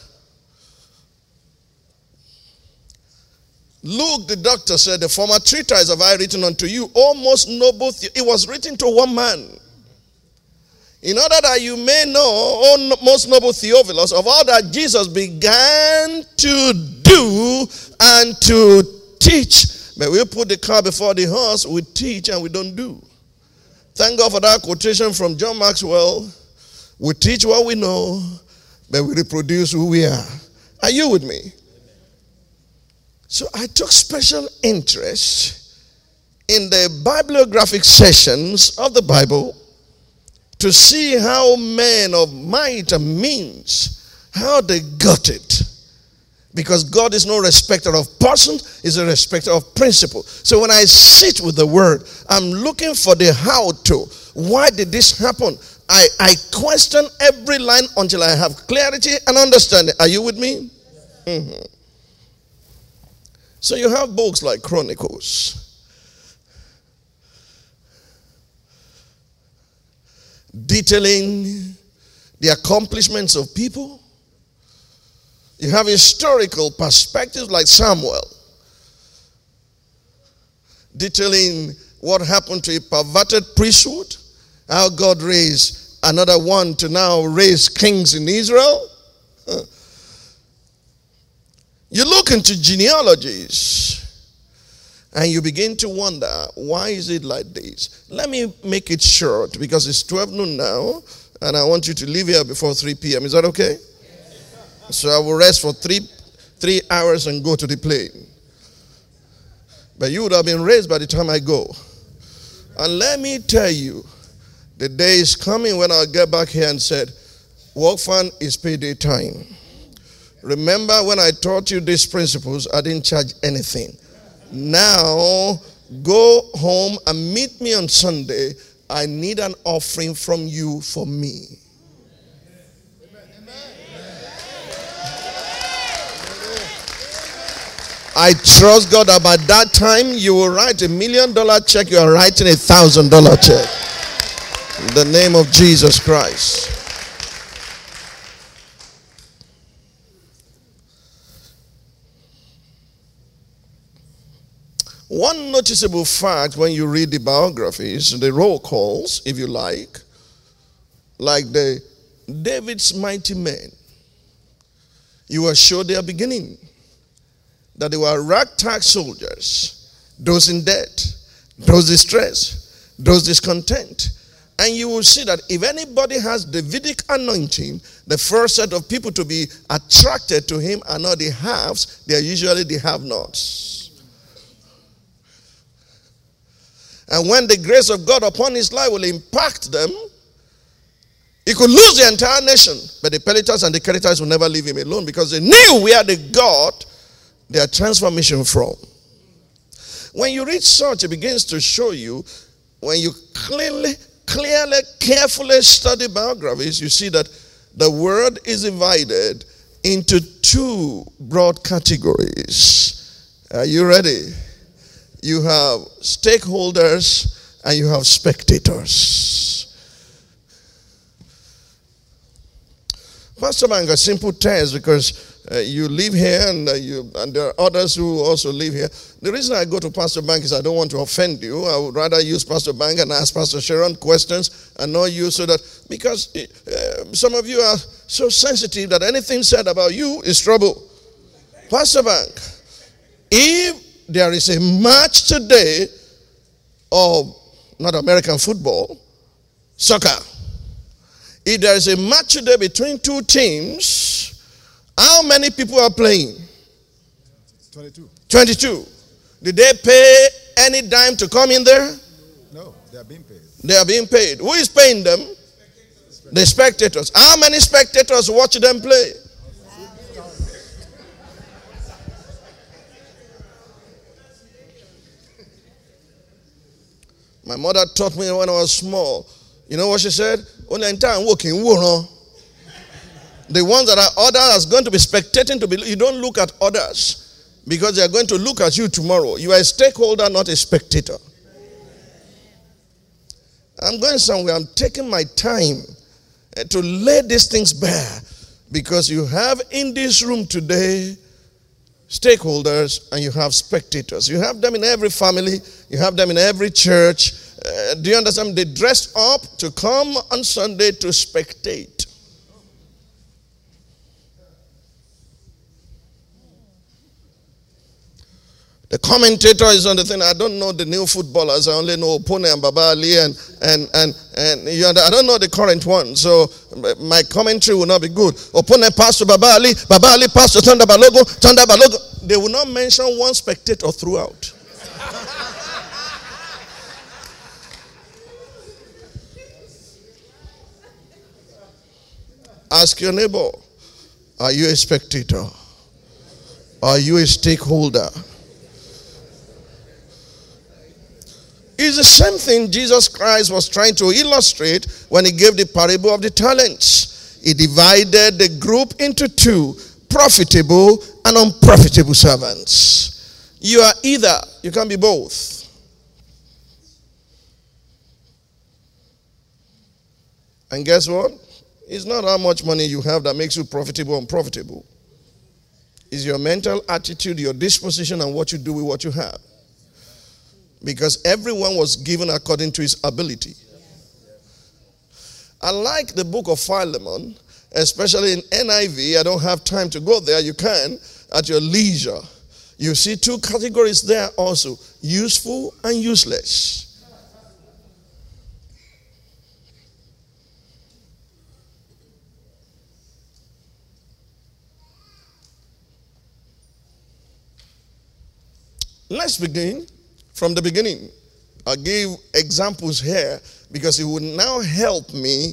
Luke, the doctor, said, The former treatise have I written unto you, O most noble. it was written to one man. In order that you may know, O most noble Theophilus, of all that Jesus began to do and to teach. But we put the car before the horse, we teach and we don't do. Thank God for that quotation from John Maxwell. We teach what we know, but we reproduce who we are. Are you with me? So I took special interest in the bibliographic sessions of the Bible to see how men of might and means, how they got it. Because God is no respecter of persons, He's a respecter of principle. So when I sit with the word, I'm looking for the how to. Why did this happen? I, I question every line until I have clarity and understanding. Are you with me? Mm-hmm. So you have books like Chronicles. Detailing the accomplishments of people. You have historical perspectives like Samuel, detailing what happened to a perverted priesthood, how God raised another one to now raise kings in Israel. You look into genealogies and you begin to wonder, why is it like this? Let me make it short because it's 12 noon now and I want you to leave here before 3 p.m. Is that okay? So I will rest for three, three hours and go to the plane. But you would have been raised by the time I go. And let me tell you, the day is coming when I'll get back here and said, work fund is payday time. Remember when I taught you these principles, I didn't charge anything. Now, go home and meet me on Sunday. I need an offering from you for me. I trust God that by that time you will write a million dollar check, you are writing a thousand dollar check. In the name of Jesus Christ. One noticeable fact when you read the biographies, the roll calls, if you like, like the David's mighty men, you are sure their beginning. That they were ragtag soldiers, those in debt, those distressed, those discontent. And you will see that if anybody has Davidic anointing, the first set of people to be attracted to him are not the haves, they are usually the have nots. And when the grace of God upon his life will impact them, he could lose the entire nation. But the Pelethites and the Kerethites will never leave him alone because they knew where they got their transformation from. When you read such, it begins to show you, when you clearly, clearly, carefully study biographies, you see that the world is divided into two broad categories. Are you ready? You have stakeholders and you have spectators. Pastor Bank, a simple test because uh, you live here and uh, you and there are others who also live here. The reason I go to Pastor Bank is I don't want to offend you. I would rather use Pastor Bank and ask Pastor Sharon questions and not you so that because uh, some of you are so sensitive that anything said about you is trouble. Pastor Bank, if there is a match today of not American football, soccer if there is a match today between two teams, how many people are playing? 22. 22. Did they pay any dime to come in there? No, they are being paid. They are being paid. Who is paying them? The spectators. How many spectators watch them play? My mother taught me when I was small. You know what she said? Only entire working The ones that are others are going to be spectating to be you don't look at others because they are going to look at you tomorrow. You are a stakeholder, not a spectator. I'm going somewhere. I'm taking my time eh, to lay these things bare because you have in this room today stakeholders and you have spectators. You have them in every family, you have them in every church, uh, do you understand? They dress up to come on Sunday to spectate. The commentator is on the thing. I don't know the new footballers. I only know Pune and Babali and and and and you know, I don't know the current one. So my commentary will not be good. Opone Pastor Babali, Babali Pastor Thunder Balogun, Thunder Balogun. They will not mention one spectator throughout. Ask your neighbor Are you a spectator? Are you a stakeholder? It's the same thing Jesus Christ was trying to illustrate when he gave the parable of the talents. He divided the group into two profitable and unprofitable servants. You are either, you can be both. And guess what? It's not how much money you have that makes you profitable or unprofitable. It's your mental attitude, your disposition, and what you do with what you have. Because everyone was given according to his ability. I like the book of Philemon, especially in NIV. I don't have time to go there. You can at your leisure. You see two categories there also useful and useless. Let's begin from the beginning. I'll give examples here because it will now help me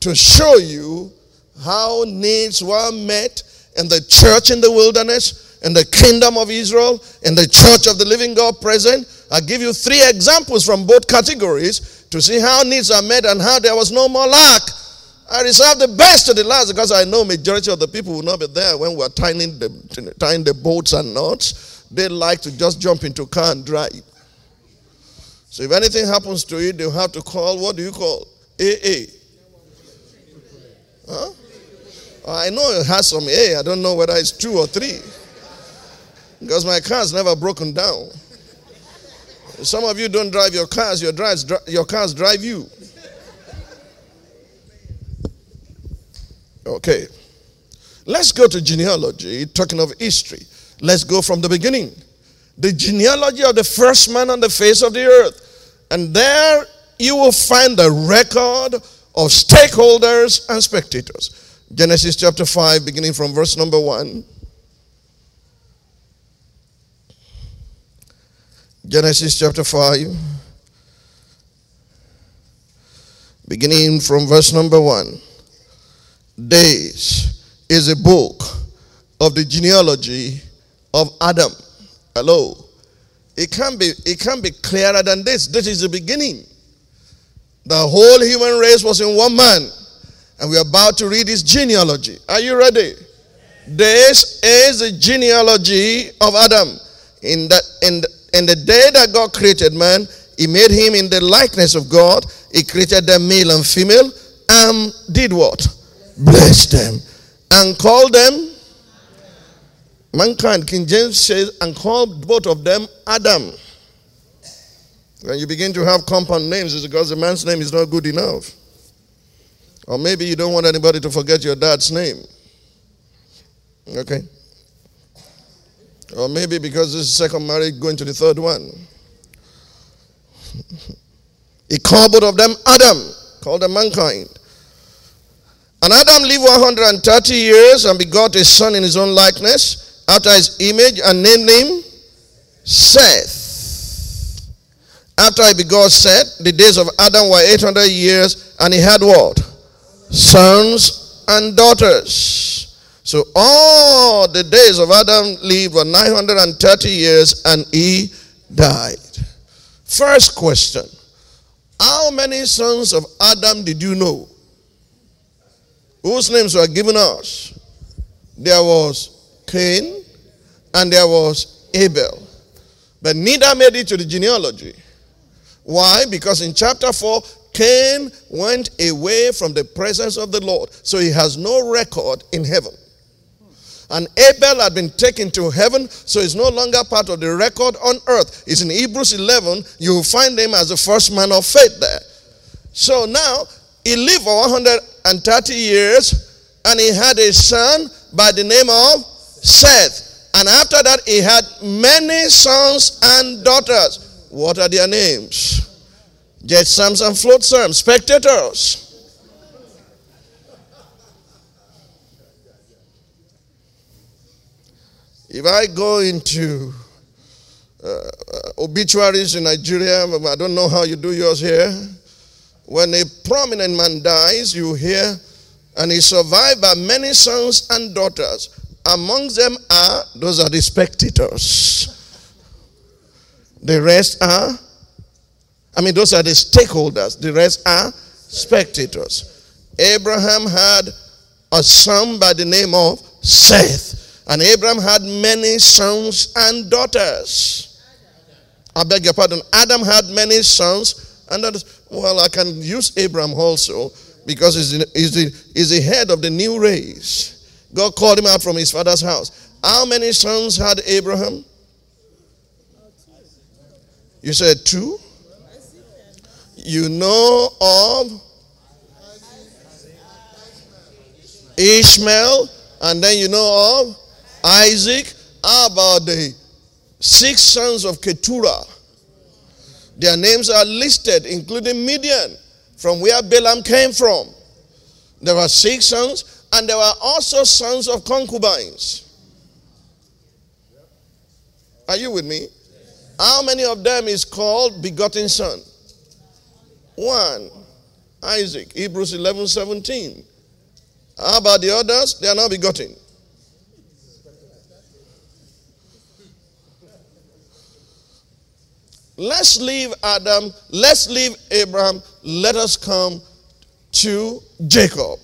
to show you how needs were met in the church in the wilderness, in the kingdom of Israel, in the church of the living God present. I'll give you three examples from both categories to see how needs are met and how there was no more lack. I reserve the best to the last because I know majority of the people will not be there when we're tying the, tying the boats and knots they like to just jump into car and drive. So if anything happens to you, they'll have to call, what do you call? AA. Huh? I know it has some A. I don't know whether it's two or three. Because my car's never broken down. Some of you don't drive your cars, your, drives, your cars drive you. Okay. Let's go to genealogy, talking of history. Let's go from the beginning. The genealogy of the first man on the face of the earth. And there you will find the record of stakeholders and spectators. Genesis chapter 5, beginning from verse number 1. Genesis chapter 5, beginning from verse number 1. Days is a book of the genealogy of Adam. Hello. It can't be it can't be clearer than this. This is the beginning. The whole human race was in one man. And we're about to read his genealogy. Are you ready? This is the genealogy of Adam. In the, in, the, in the day that God created man, he made him in the likeness of God. He created them male and female and did what? Bless them. and called them mankind. King James says, and called both of them Adam. When you begin to have compound names, it's because the man's name is not good enough. Or maybe you don't want anybody to forget your dad's name. Okay? Or maybe because this is second marriage going to the third one. he called both of them Adam, called them mankind. And Adam lived 130 years and begot a son in his own likeness, after his image, and named him Seth. After he begot Seth, the days of Adam were 800 years, and he had what? Sons and daughters. So all the days of Adam lived were 930 years, and he died. First question How many sons of Adam did you know? Whose names were given us? There was Cain and there was Abel. But neither made it to the genealogy. Why? Because in chapter 4, Cain went away from the presence of the Lord. So he has no record in heaven. And Abel had been taken to heaven, so he's no longer part of the record on earth. It's in Hebrews 11. You will find him as the first man of faith there. So now, he lived for 130 years, and he had a son by the name of Seth. And after that, he had many sons and daughters. What are their names? Jetsams and flotsams, spectators. If I go into uh, obituaries in Nigeria, I don't know how you do yours here. When a prominent man dies, you hear, and he survived by many sons and daughters. Among them are, those are the spectators. The rest are, I mean, those are the stakeholders. The rest are spectators. Abraham had a son by the name of Seth. And Abraham had many sons and daughters. I beg your pardon. Adam had many sons and daughters. Well, I can use Abraham also because he's the, he's, the, he's the head of the new race. God called him out from his father's house. How many sons had Abraham? You said two? You know of Ishmael, and then you know of Isaac. How about the six sons of Keturah? Their names are listed, including Midian, from where Balaam came from. There were six sons, and there were also sons of concubines. Are you with me? How many of them is called begotten son? One. Isaac, Hebrews 11 17. How about the others? They are not begotten. Let's leave Adam, let's leave Abraham, let us come to Jacob.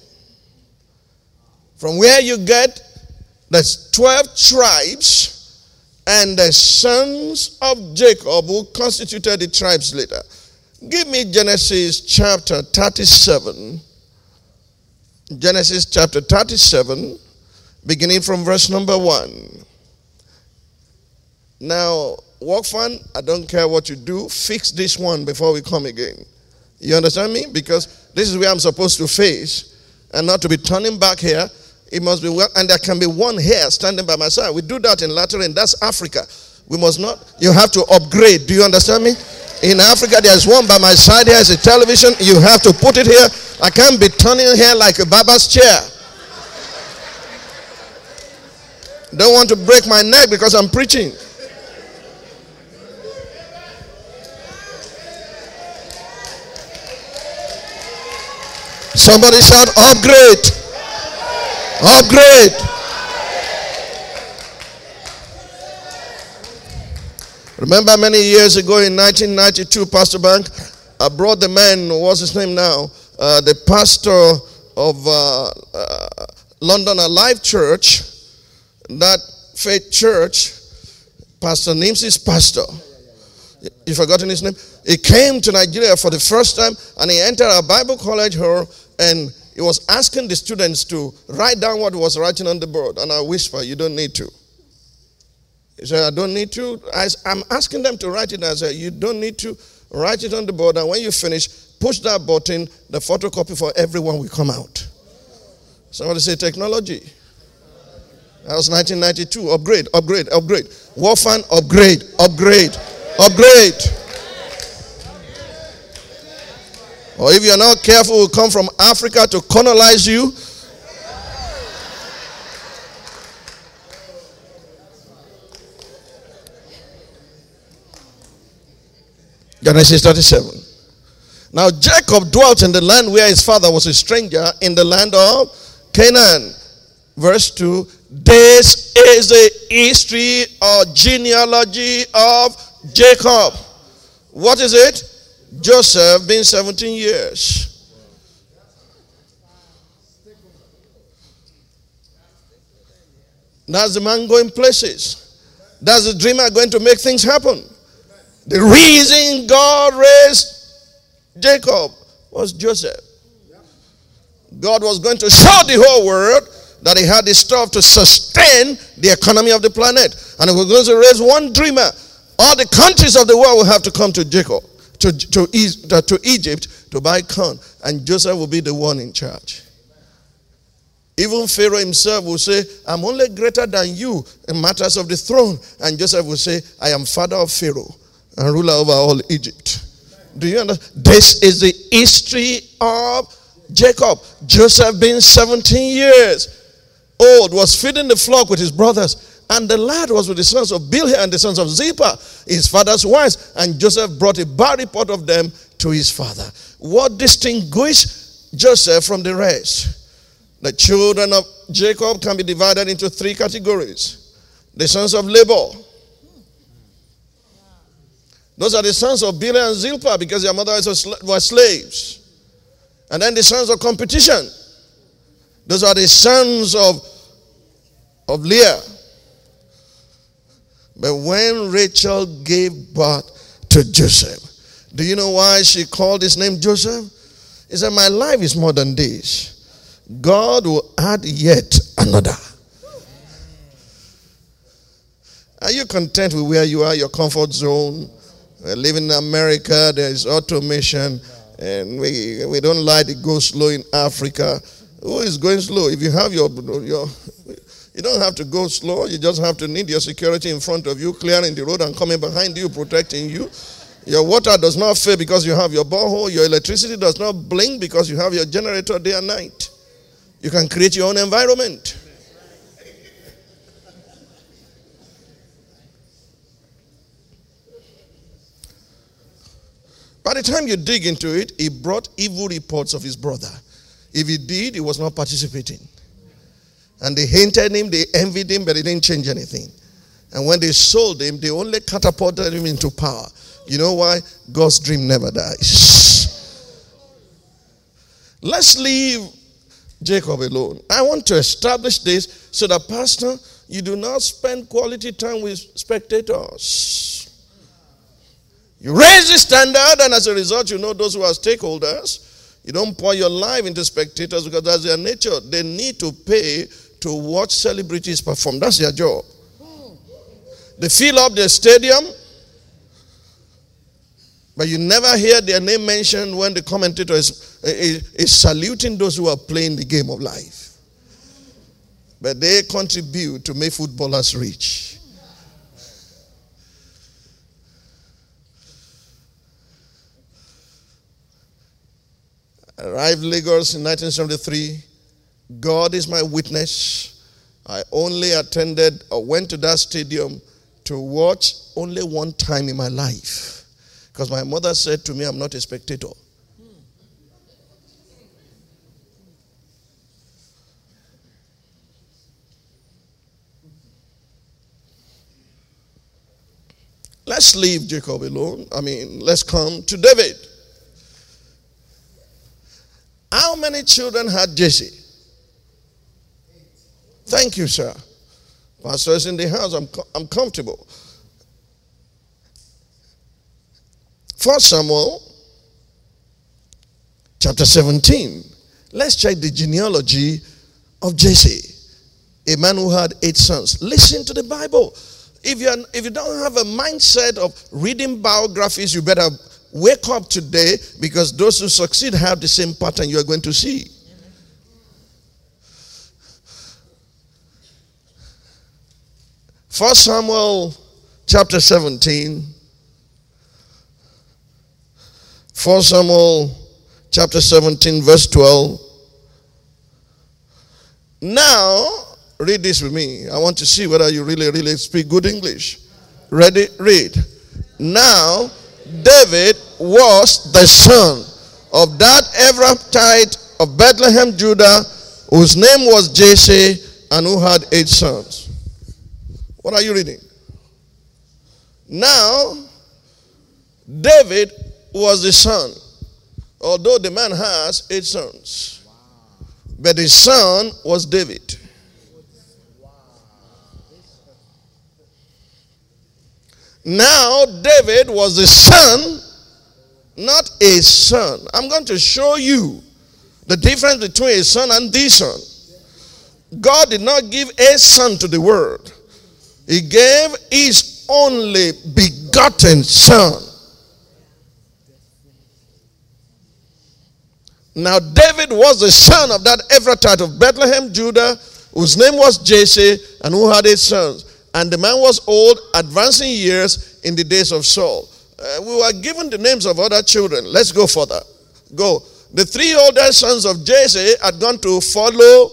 From where you get there's 12 tribes and the sons of Jacob who constituted the tribes later. Give me Genesis chapter 37. Genesis chapter 37, beginning from verse number 1. Now, work fun, I don't care what you do, fix this one before we come again. You understand me? Because this is where I'm supposed to face and not to be turning back here. It must be well, and there can be one hair standing by my side. We do that in Latin, that's Africa. We must not, you have to upgrade. Do you understand me? In Africa, there's one by my side here, is a television. You have to put it here. I can't be turning here like a baba's chair. Don't want to break my neck because I'm preaching. Somebody shout, upgrade. Upgrade. Remember many years ago in 1992, Pastor Bank, I brought the man, what's his name now? Uh, the pastor of uh, uh, London Alive Church, that faith church, Pastor Nimsi's pastor. You forgotten his name? He came to Nigeria for the first time and he entered a Bible college hall and he was asking the students to write down what was writing on the board. And I whisper, You don't need to. He said, I don't need to. I, am asking them to write it. I said, You don't need to write it on the board. And when you finish, push that button, the photocopy for everyone will come out. Somebody say technology. That was 1992. Upgrade, upgrade, upgrade. Warfan, upgrade, upgrade, upgrade. Or if you're not careful, will come from Africa to colonize you. Genesis 37. Now Jacob dwelt in the land where his father was a stranger, in the land of Canaan. Verse 2 This is the history or genealogy of Jacob. What is it? Joseph being 17 years. That's the man going places. That's the dreamer going to make things happen. The reason God raised Jacob was Joseph. God was going to show the whole world that he had the stuff to sustain the economy of the planet. And if we're going to raise one dreamer. All the countries of the world will have to come to Jacob, to, to, uh, to Egypt to buy corn. And Joseph will be the one in charge. Even Pharaoh himself will say, I'm only greater than you in matters of the throne. And Joseph will say, I am father of Pharaoh and ruler over all Egypt. Do you understand? This is the history of Jacob. Joseph being 17 years old was feeding the flock with his brothers. And the lad was with the sons of Bilhah and the sons of Zilpah, his father's wives. And Joseph brought a bad report of them to his father. What distinguished Joseph from the rest? The children of Jacob can be divided into three categories the sons of Laban. Those are the sons of Bilhah and Zilpah because their mothers were slaves. And then the sons of competition. Those are the sons of, of Leah. But when Rachel gave birth to Joseph, do you know why she called his name Joseph? He said, My life is more than this. God will add yet another. Are you content with where you are, your comfort zone? We're living in America, there's automation, and we, we don't like it go slow in Africa. Who is going slow? If you have your, your, you don't have to go slow. You just have to need your security in front of you, clearing the road and coming behind you, protecting you. Your water does not fail because you have your borehole. Your electricity does not blink because you have your generator day and night. You can create your own environment. By the time you dig into it, he brought evil reports of his brother. If he did, he was not participating. And they hated him, they envied him, but it didn't change anything. And when they sold him, they only catapulted him into power. You know why? God's dream never dies. Let's leave Jacob alone. I want to establish this so that, Pastor, you do not spend quality time with spectators. You raise the standard, and as a result, you know those who are stakeholders. You don't pour your life into spectators because that's their nature. They need to pay to watch celebrities perform. That's their job. They fill up the stadium, but you never hear their name mentioned when the commentator is, is, is saluting those who are playing the game of life. But they contribute to make footballers rich. arrived Lagos in 1973. God is my witness. I only attended or went to that stadium to watch only one time in my life. Because my mother said to me, I'm not a spectator. Let's leave Jacob alone. I mean, let's come to David. How many children had Jesse? Thank you, sir. Pastor is in the house. I'm, I'm comfortable. First Samuel chapter 17. Let's check the genealogy of Jesse, a man who had eight sons. Listen to the Bible. If you, are, if you don't have a mindset of reading biographies, you better wake up today because those who succeed have the same pattern you are going to see. First Samuel chapter 17. First Samuel chapter 17, verse 12. Now, read this with me. I want to see whether you really, really speak good English. Ready? Read. Now, David was the son of that Ephrathite of Bethlehem, Judah, whose name was Jesse, and who had eight sons. What are you reading? Now, David was the son, although the man has eight sons. But his son was David. Now, David was the son, not a son. I'm going to show you the difference between a son and the son. God did not give a son to the world, He gave His only begotten Son. Now, David was the son of that Ephrathite of Bethlehem, Judah, whose name was Jesse, and who had eight sons. And the man was old, advancing years in the days of Saul. Uh, we were given the names of other children. Let's go further. Go. The three older sons of Jesse had gone to follow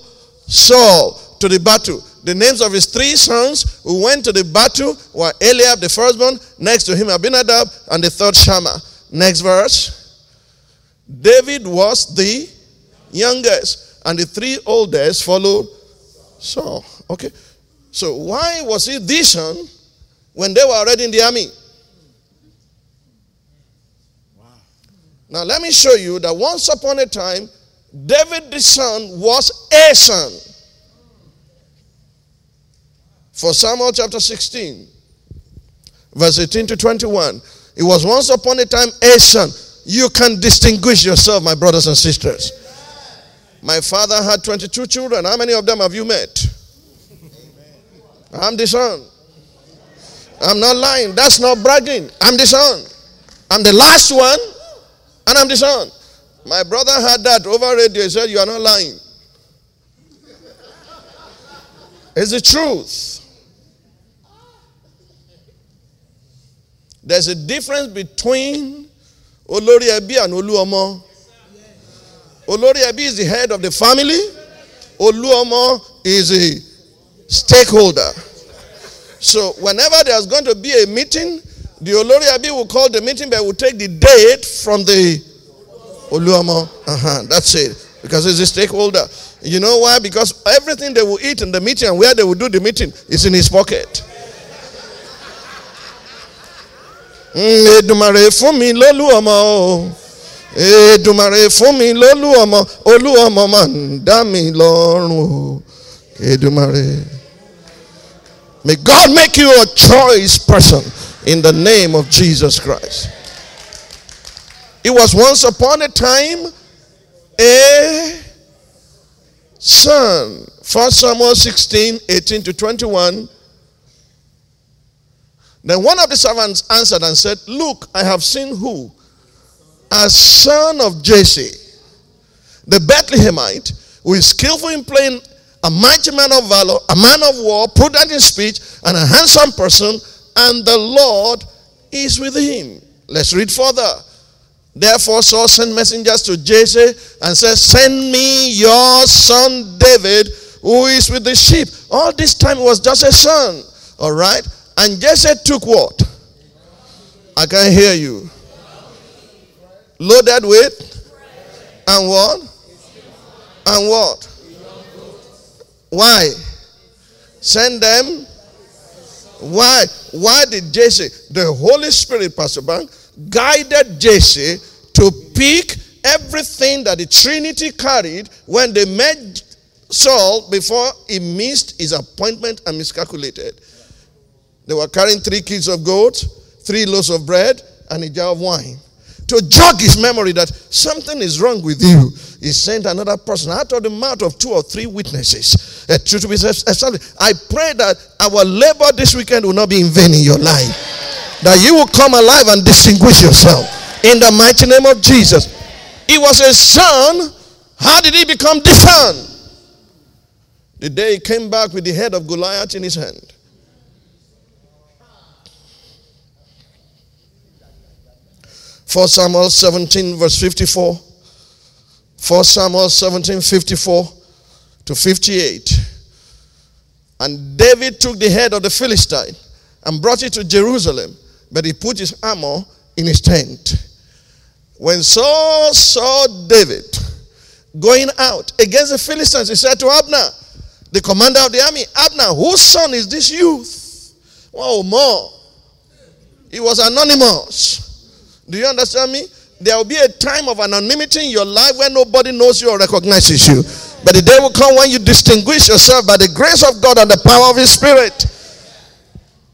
Saul to the battle. The names of his three sons who went to the battle were Eliab, the firstborn, next to him Abinadab, and the third Shammah. Next verse. David was the youngest, and the three oldest followed Saul. Okay. So why was he this son when they were already in the army? Wow. Now let me show you that once upon a time, David the son was a son. For Samuel chapter 16, verse 18 to 21. It was once upon a time a son. You can distinguish yourself, my brothers and sisters. My father had 22 children. How many of them have you met? I'm the son. I'm not lying. That's not bragging. I'm the son. I'm the last one, and I'm the son. My brother had that over radio. He said, You are not lying. It's the truth. There's a difference between Olori Ebi and Oluomo. Olori Ebi is the head of the family. Oluomo is a stakeholder. So whenever there's going to be a meeting, the Olori Ebi will call the meeting, but will take the date from the Oluomo. Uh-huh, that's it. Because he's a stakeholder. You know why? Because everything they will eat in the meeting and where they will do the meeting is in his pocket. Mm, Èdùmàrè fún mi lólú ọmọ o. Èdùmàrè fún mi lólú ọmọ. Olú ọmọ máa ń dá mi lọ́rùn o. Èdùmàrè. May God make you a choice person in the name of Jesus Christ. It was once upon a time a son. 1 Samuel 16, 18 to 21. Then one of the servants answered and said, Look, I have seen who? A son of Jesse, the Bethlehemite, who is skillful in playing a mighty man of valor, a man of war, prudent in speech, and a handsome person, and the Lord is with him. Let's read further. Therefore, Saul sent messengers to Jesse and said, Send me your son David, who is with the sheep. All this time was just a son. All right? And Jesse took what? I can't hear you. Loaded with? And what? And what? Why? Send them. Why? Why did Jesse, the Holy Spirit, Pastor Bank, guided Jesse to pick everything that the Trinity carried when they met Saul before he missed his appointment and miscalculated. They were carrying three kids of gold, three loaves of bread, and a jar of wine to jog his memory that something is wrong with you. He sent another person out of the mouth of two or three witnesses. Be established. I pray that our labor this weekend will not be in vain in your life. That you will come alive and distinguish yourself. In the mighty name of Jesus. He was a son. How did he become the son? The day he came back with the head of Goliath in his hand. For Samuel 17, verse 54. 4 Samuel 17, 54 to 58. And David took the head of the Philistine and brought it to Jerusalem, but he put his armor in his tent. When Saul saw David going out against the Philistines, he said to Abner, the commander of the army, Abner, whose son is this youth? Wow, more. He was anonymous. Do you understand me? There will be a time of anonymity in your life where nobody knows you or recognizes you. But the day will come when you distinguish yourself by the grace of God and the power of His Spirit.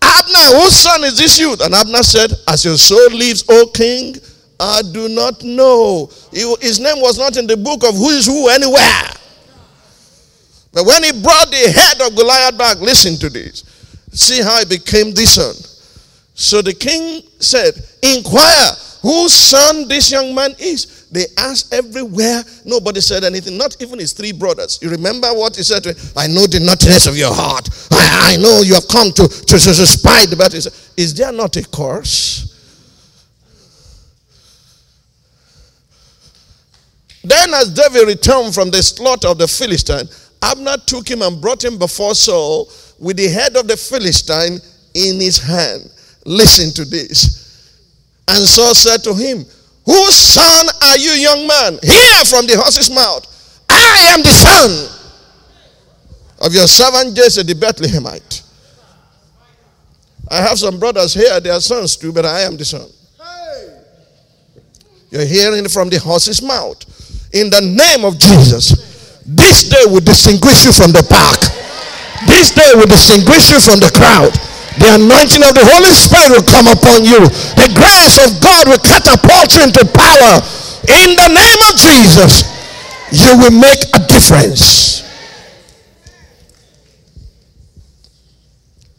Abner, whose son is this youth? And Abner said, As your soul lives, O king, I do not know. His name was not in the book of who is who anywhere. But when he brought the head of Goliath back, listen to this. See how he became this son. So the king said, Inquire whose son this young man is. They asked everywhere. Nobody said anything, not even his three brothers. You remember what he said to him? I know the naughtiness of your heart. I, I know you have come to, to, to, to spy the battle. Is there not a curse? Then, as David returned from the slaughter of the Philistine, Abner took him and brought him before Saul with the head of the Philistine in his hand. Listen to this. And Saul said to him, Whose son are you, young man? Hear from the horse's mouth. I am the son of your servant Jesse the Bethlehemite. I have some brothers here, they are sons too, but I am the son. You're hearing from the horse's mouth. In the name of Jesus, this day will distinguish you from the pack. This day will distinguish you from the crowd. The anointing of the Holy Spirit will come upon you. The grace of God will catapult you into power. In the name of Jesus, you will make a difference.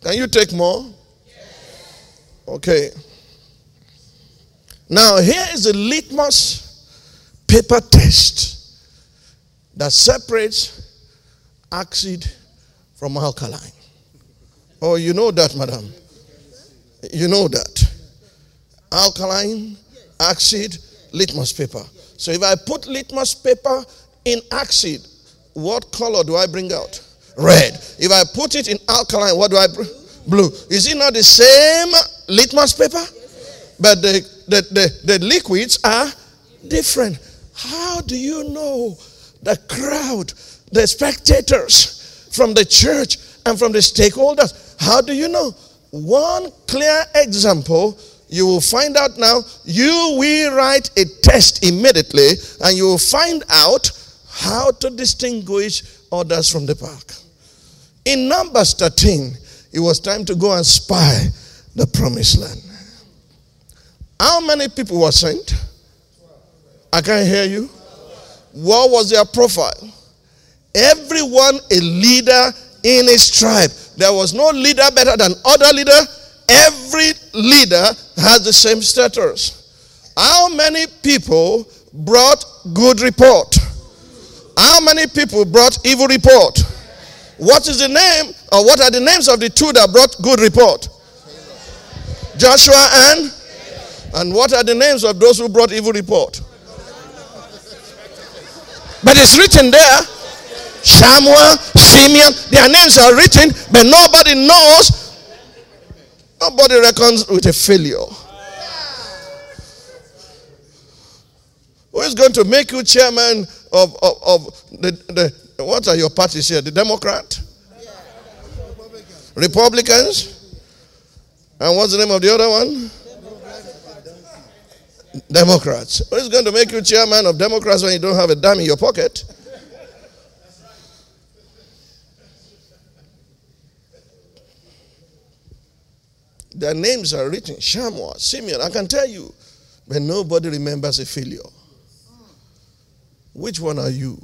Can you take more? Okay. Now, here is a litmus paper test that separates acid from alkaline. Oh, you know that, madam. You know that. Alkaline, acid, litmus paper. So if I put litmus paper in acid, what color do I bring out? Red. If I put it in alkaline, what do I bring? Blue. Is it not the same litmus paper? But the, the, the, the liquids are different. How do you know the crowd, the spectators from the church and from the stakeholders how do you know? One clear example you will find out now. You will write a test immediately and you will find out how to distinguish others from the pack. In Numbers 13, it was time to go and spy the promised land. How many people were sent? I can't hear you. What was their profile? Everyone a leader in his tribe. There was no leader better than other leader. Every leader has the same status. How many people brought good report? How many people brought evil report? What is the name or what are the names of the two that brought good report? Joshua and and what are the names of those who brought evil report? But it's written there Samuel, Simeon, their names are written, but nobody knows. Nobody reckons with a failure. Who is going to make you chairman of, of, of the, the, what are your parties here? The Democrat? Republicans? And what's the name of the other one? Democrats. Who is going to make you chairman of Democrats when you don't have a dime in your pocket? Their names are written Shammua, Simeon. I can tell you, but nobody remembers a failure. Which one are you?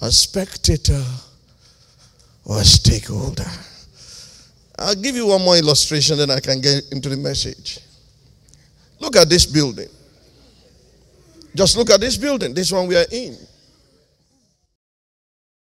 A spectator or a stakeholder? I'll give you one more illustration, then I can get into the message. Look at this building. Just look at this building, this one we are in.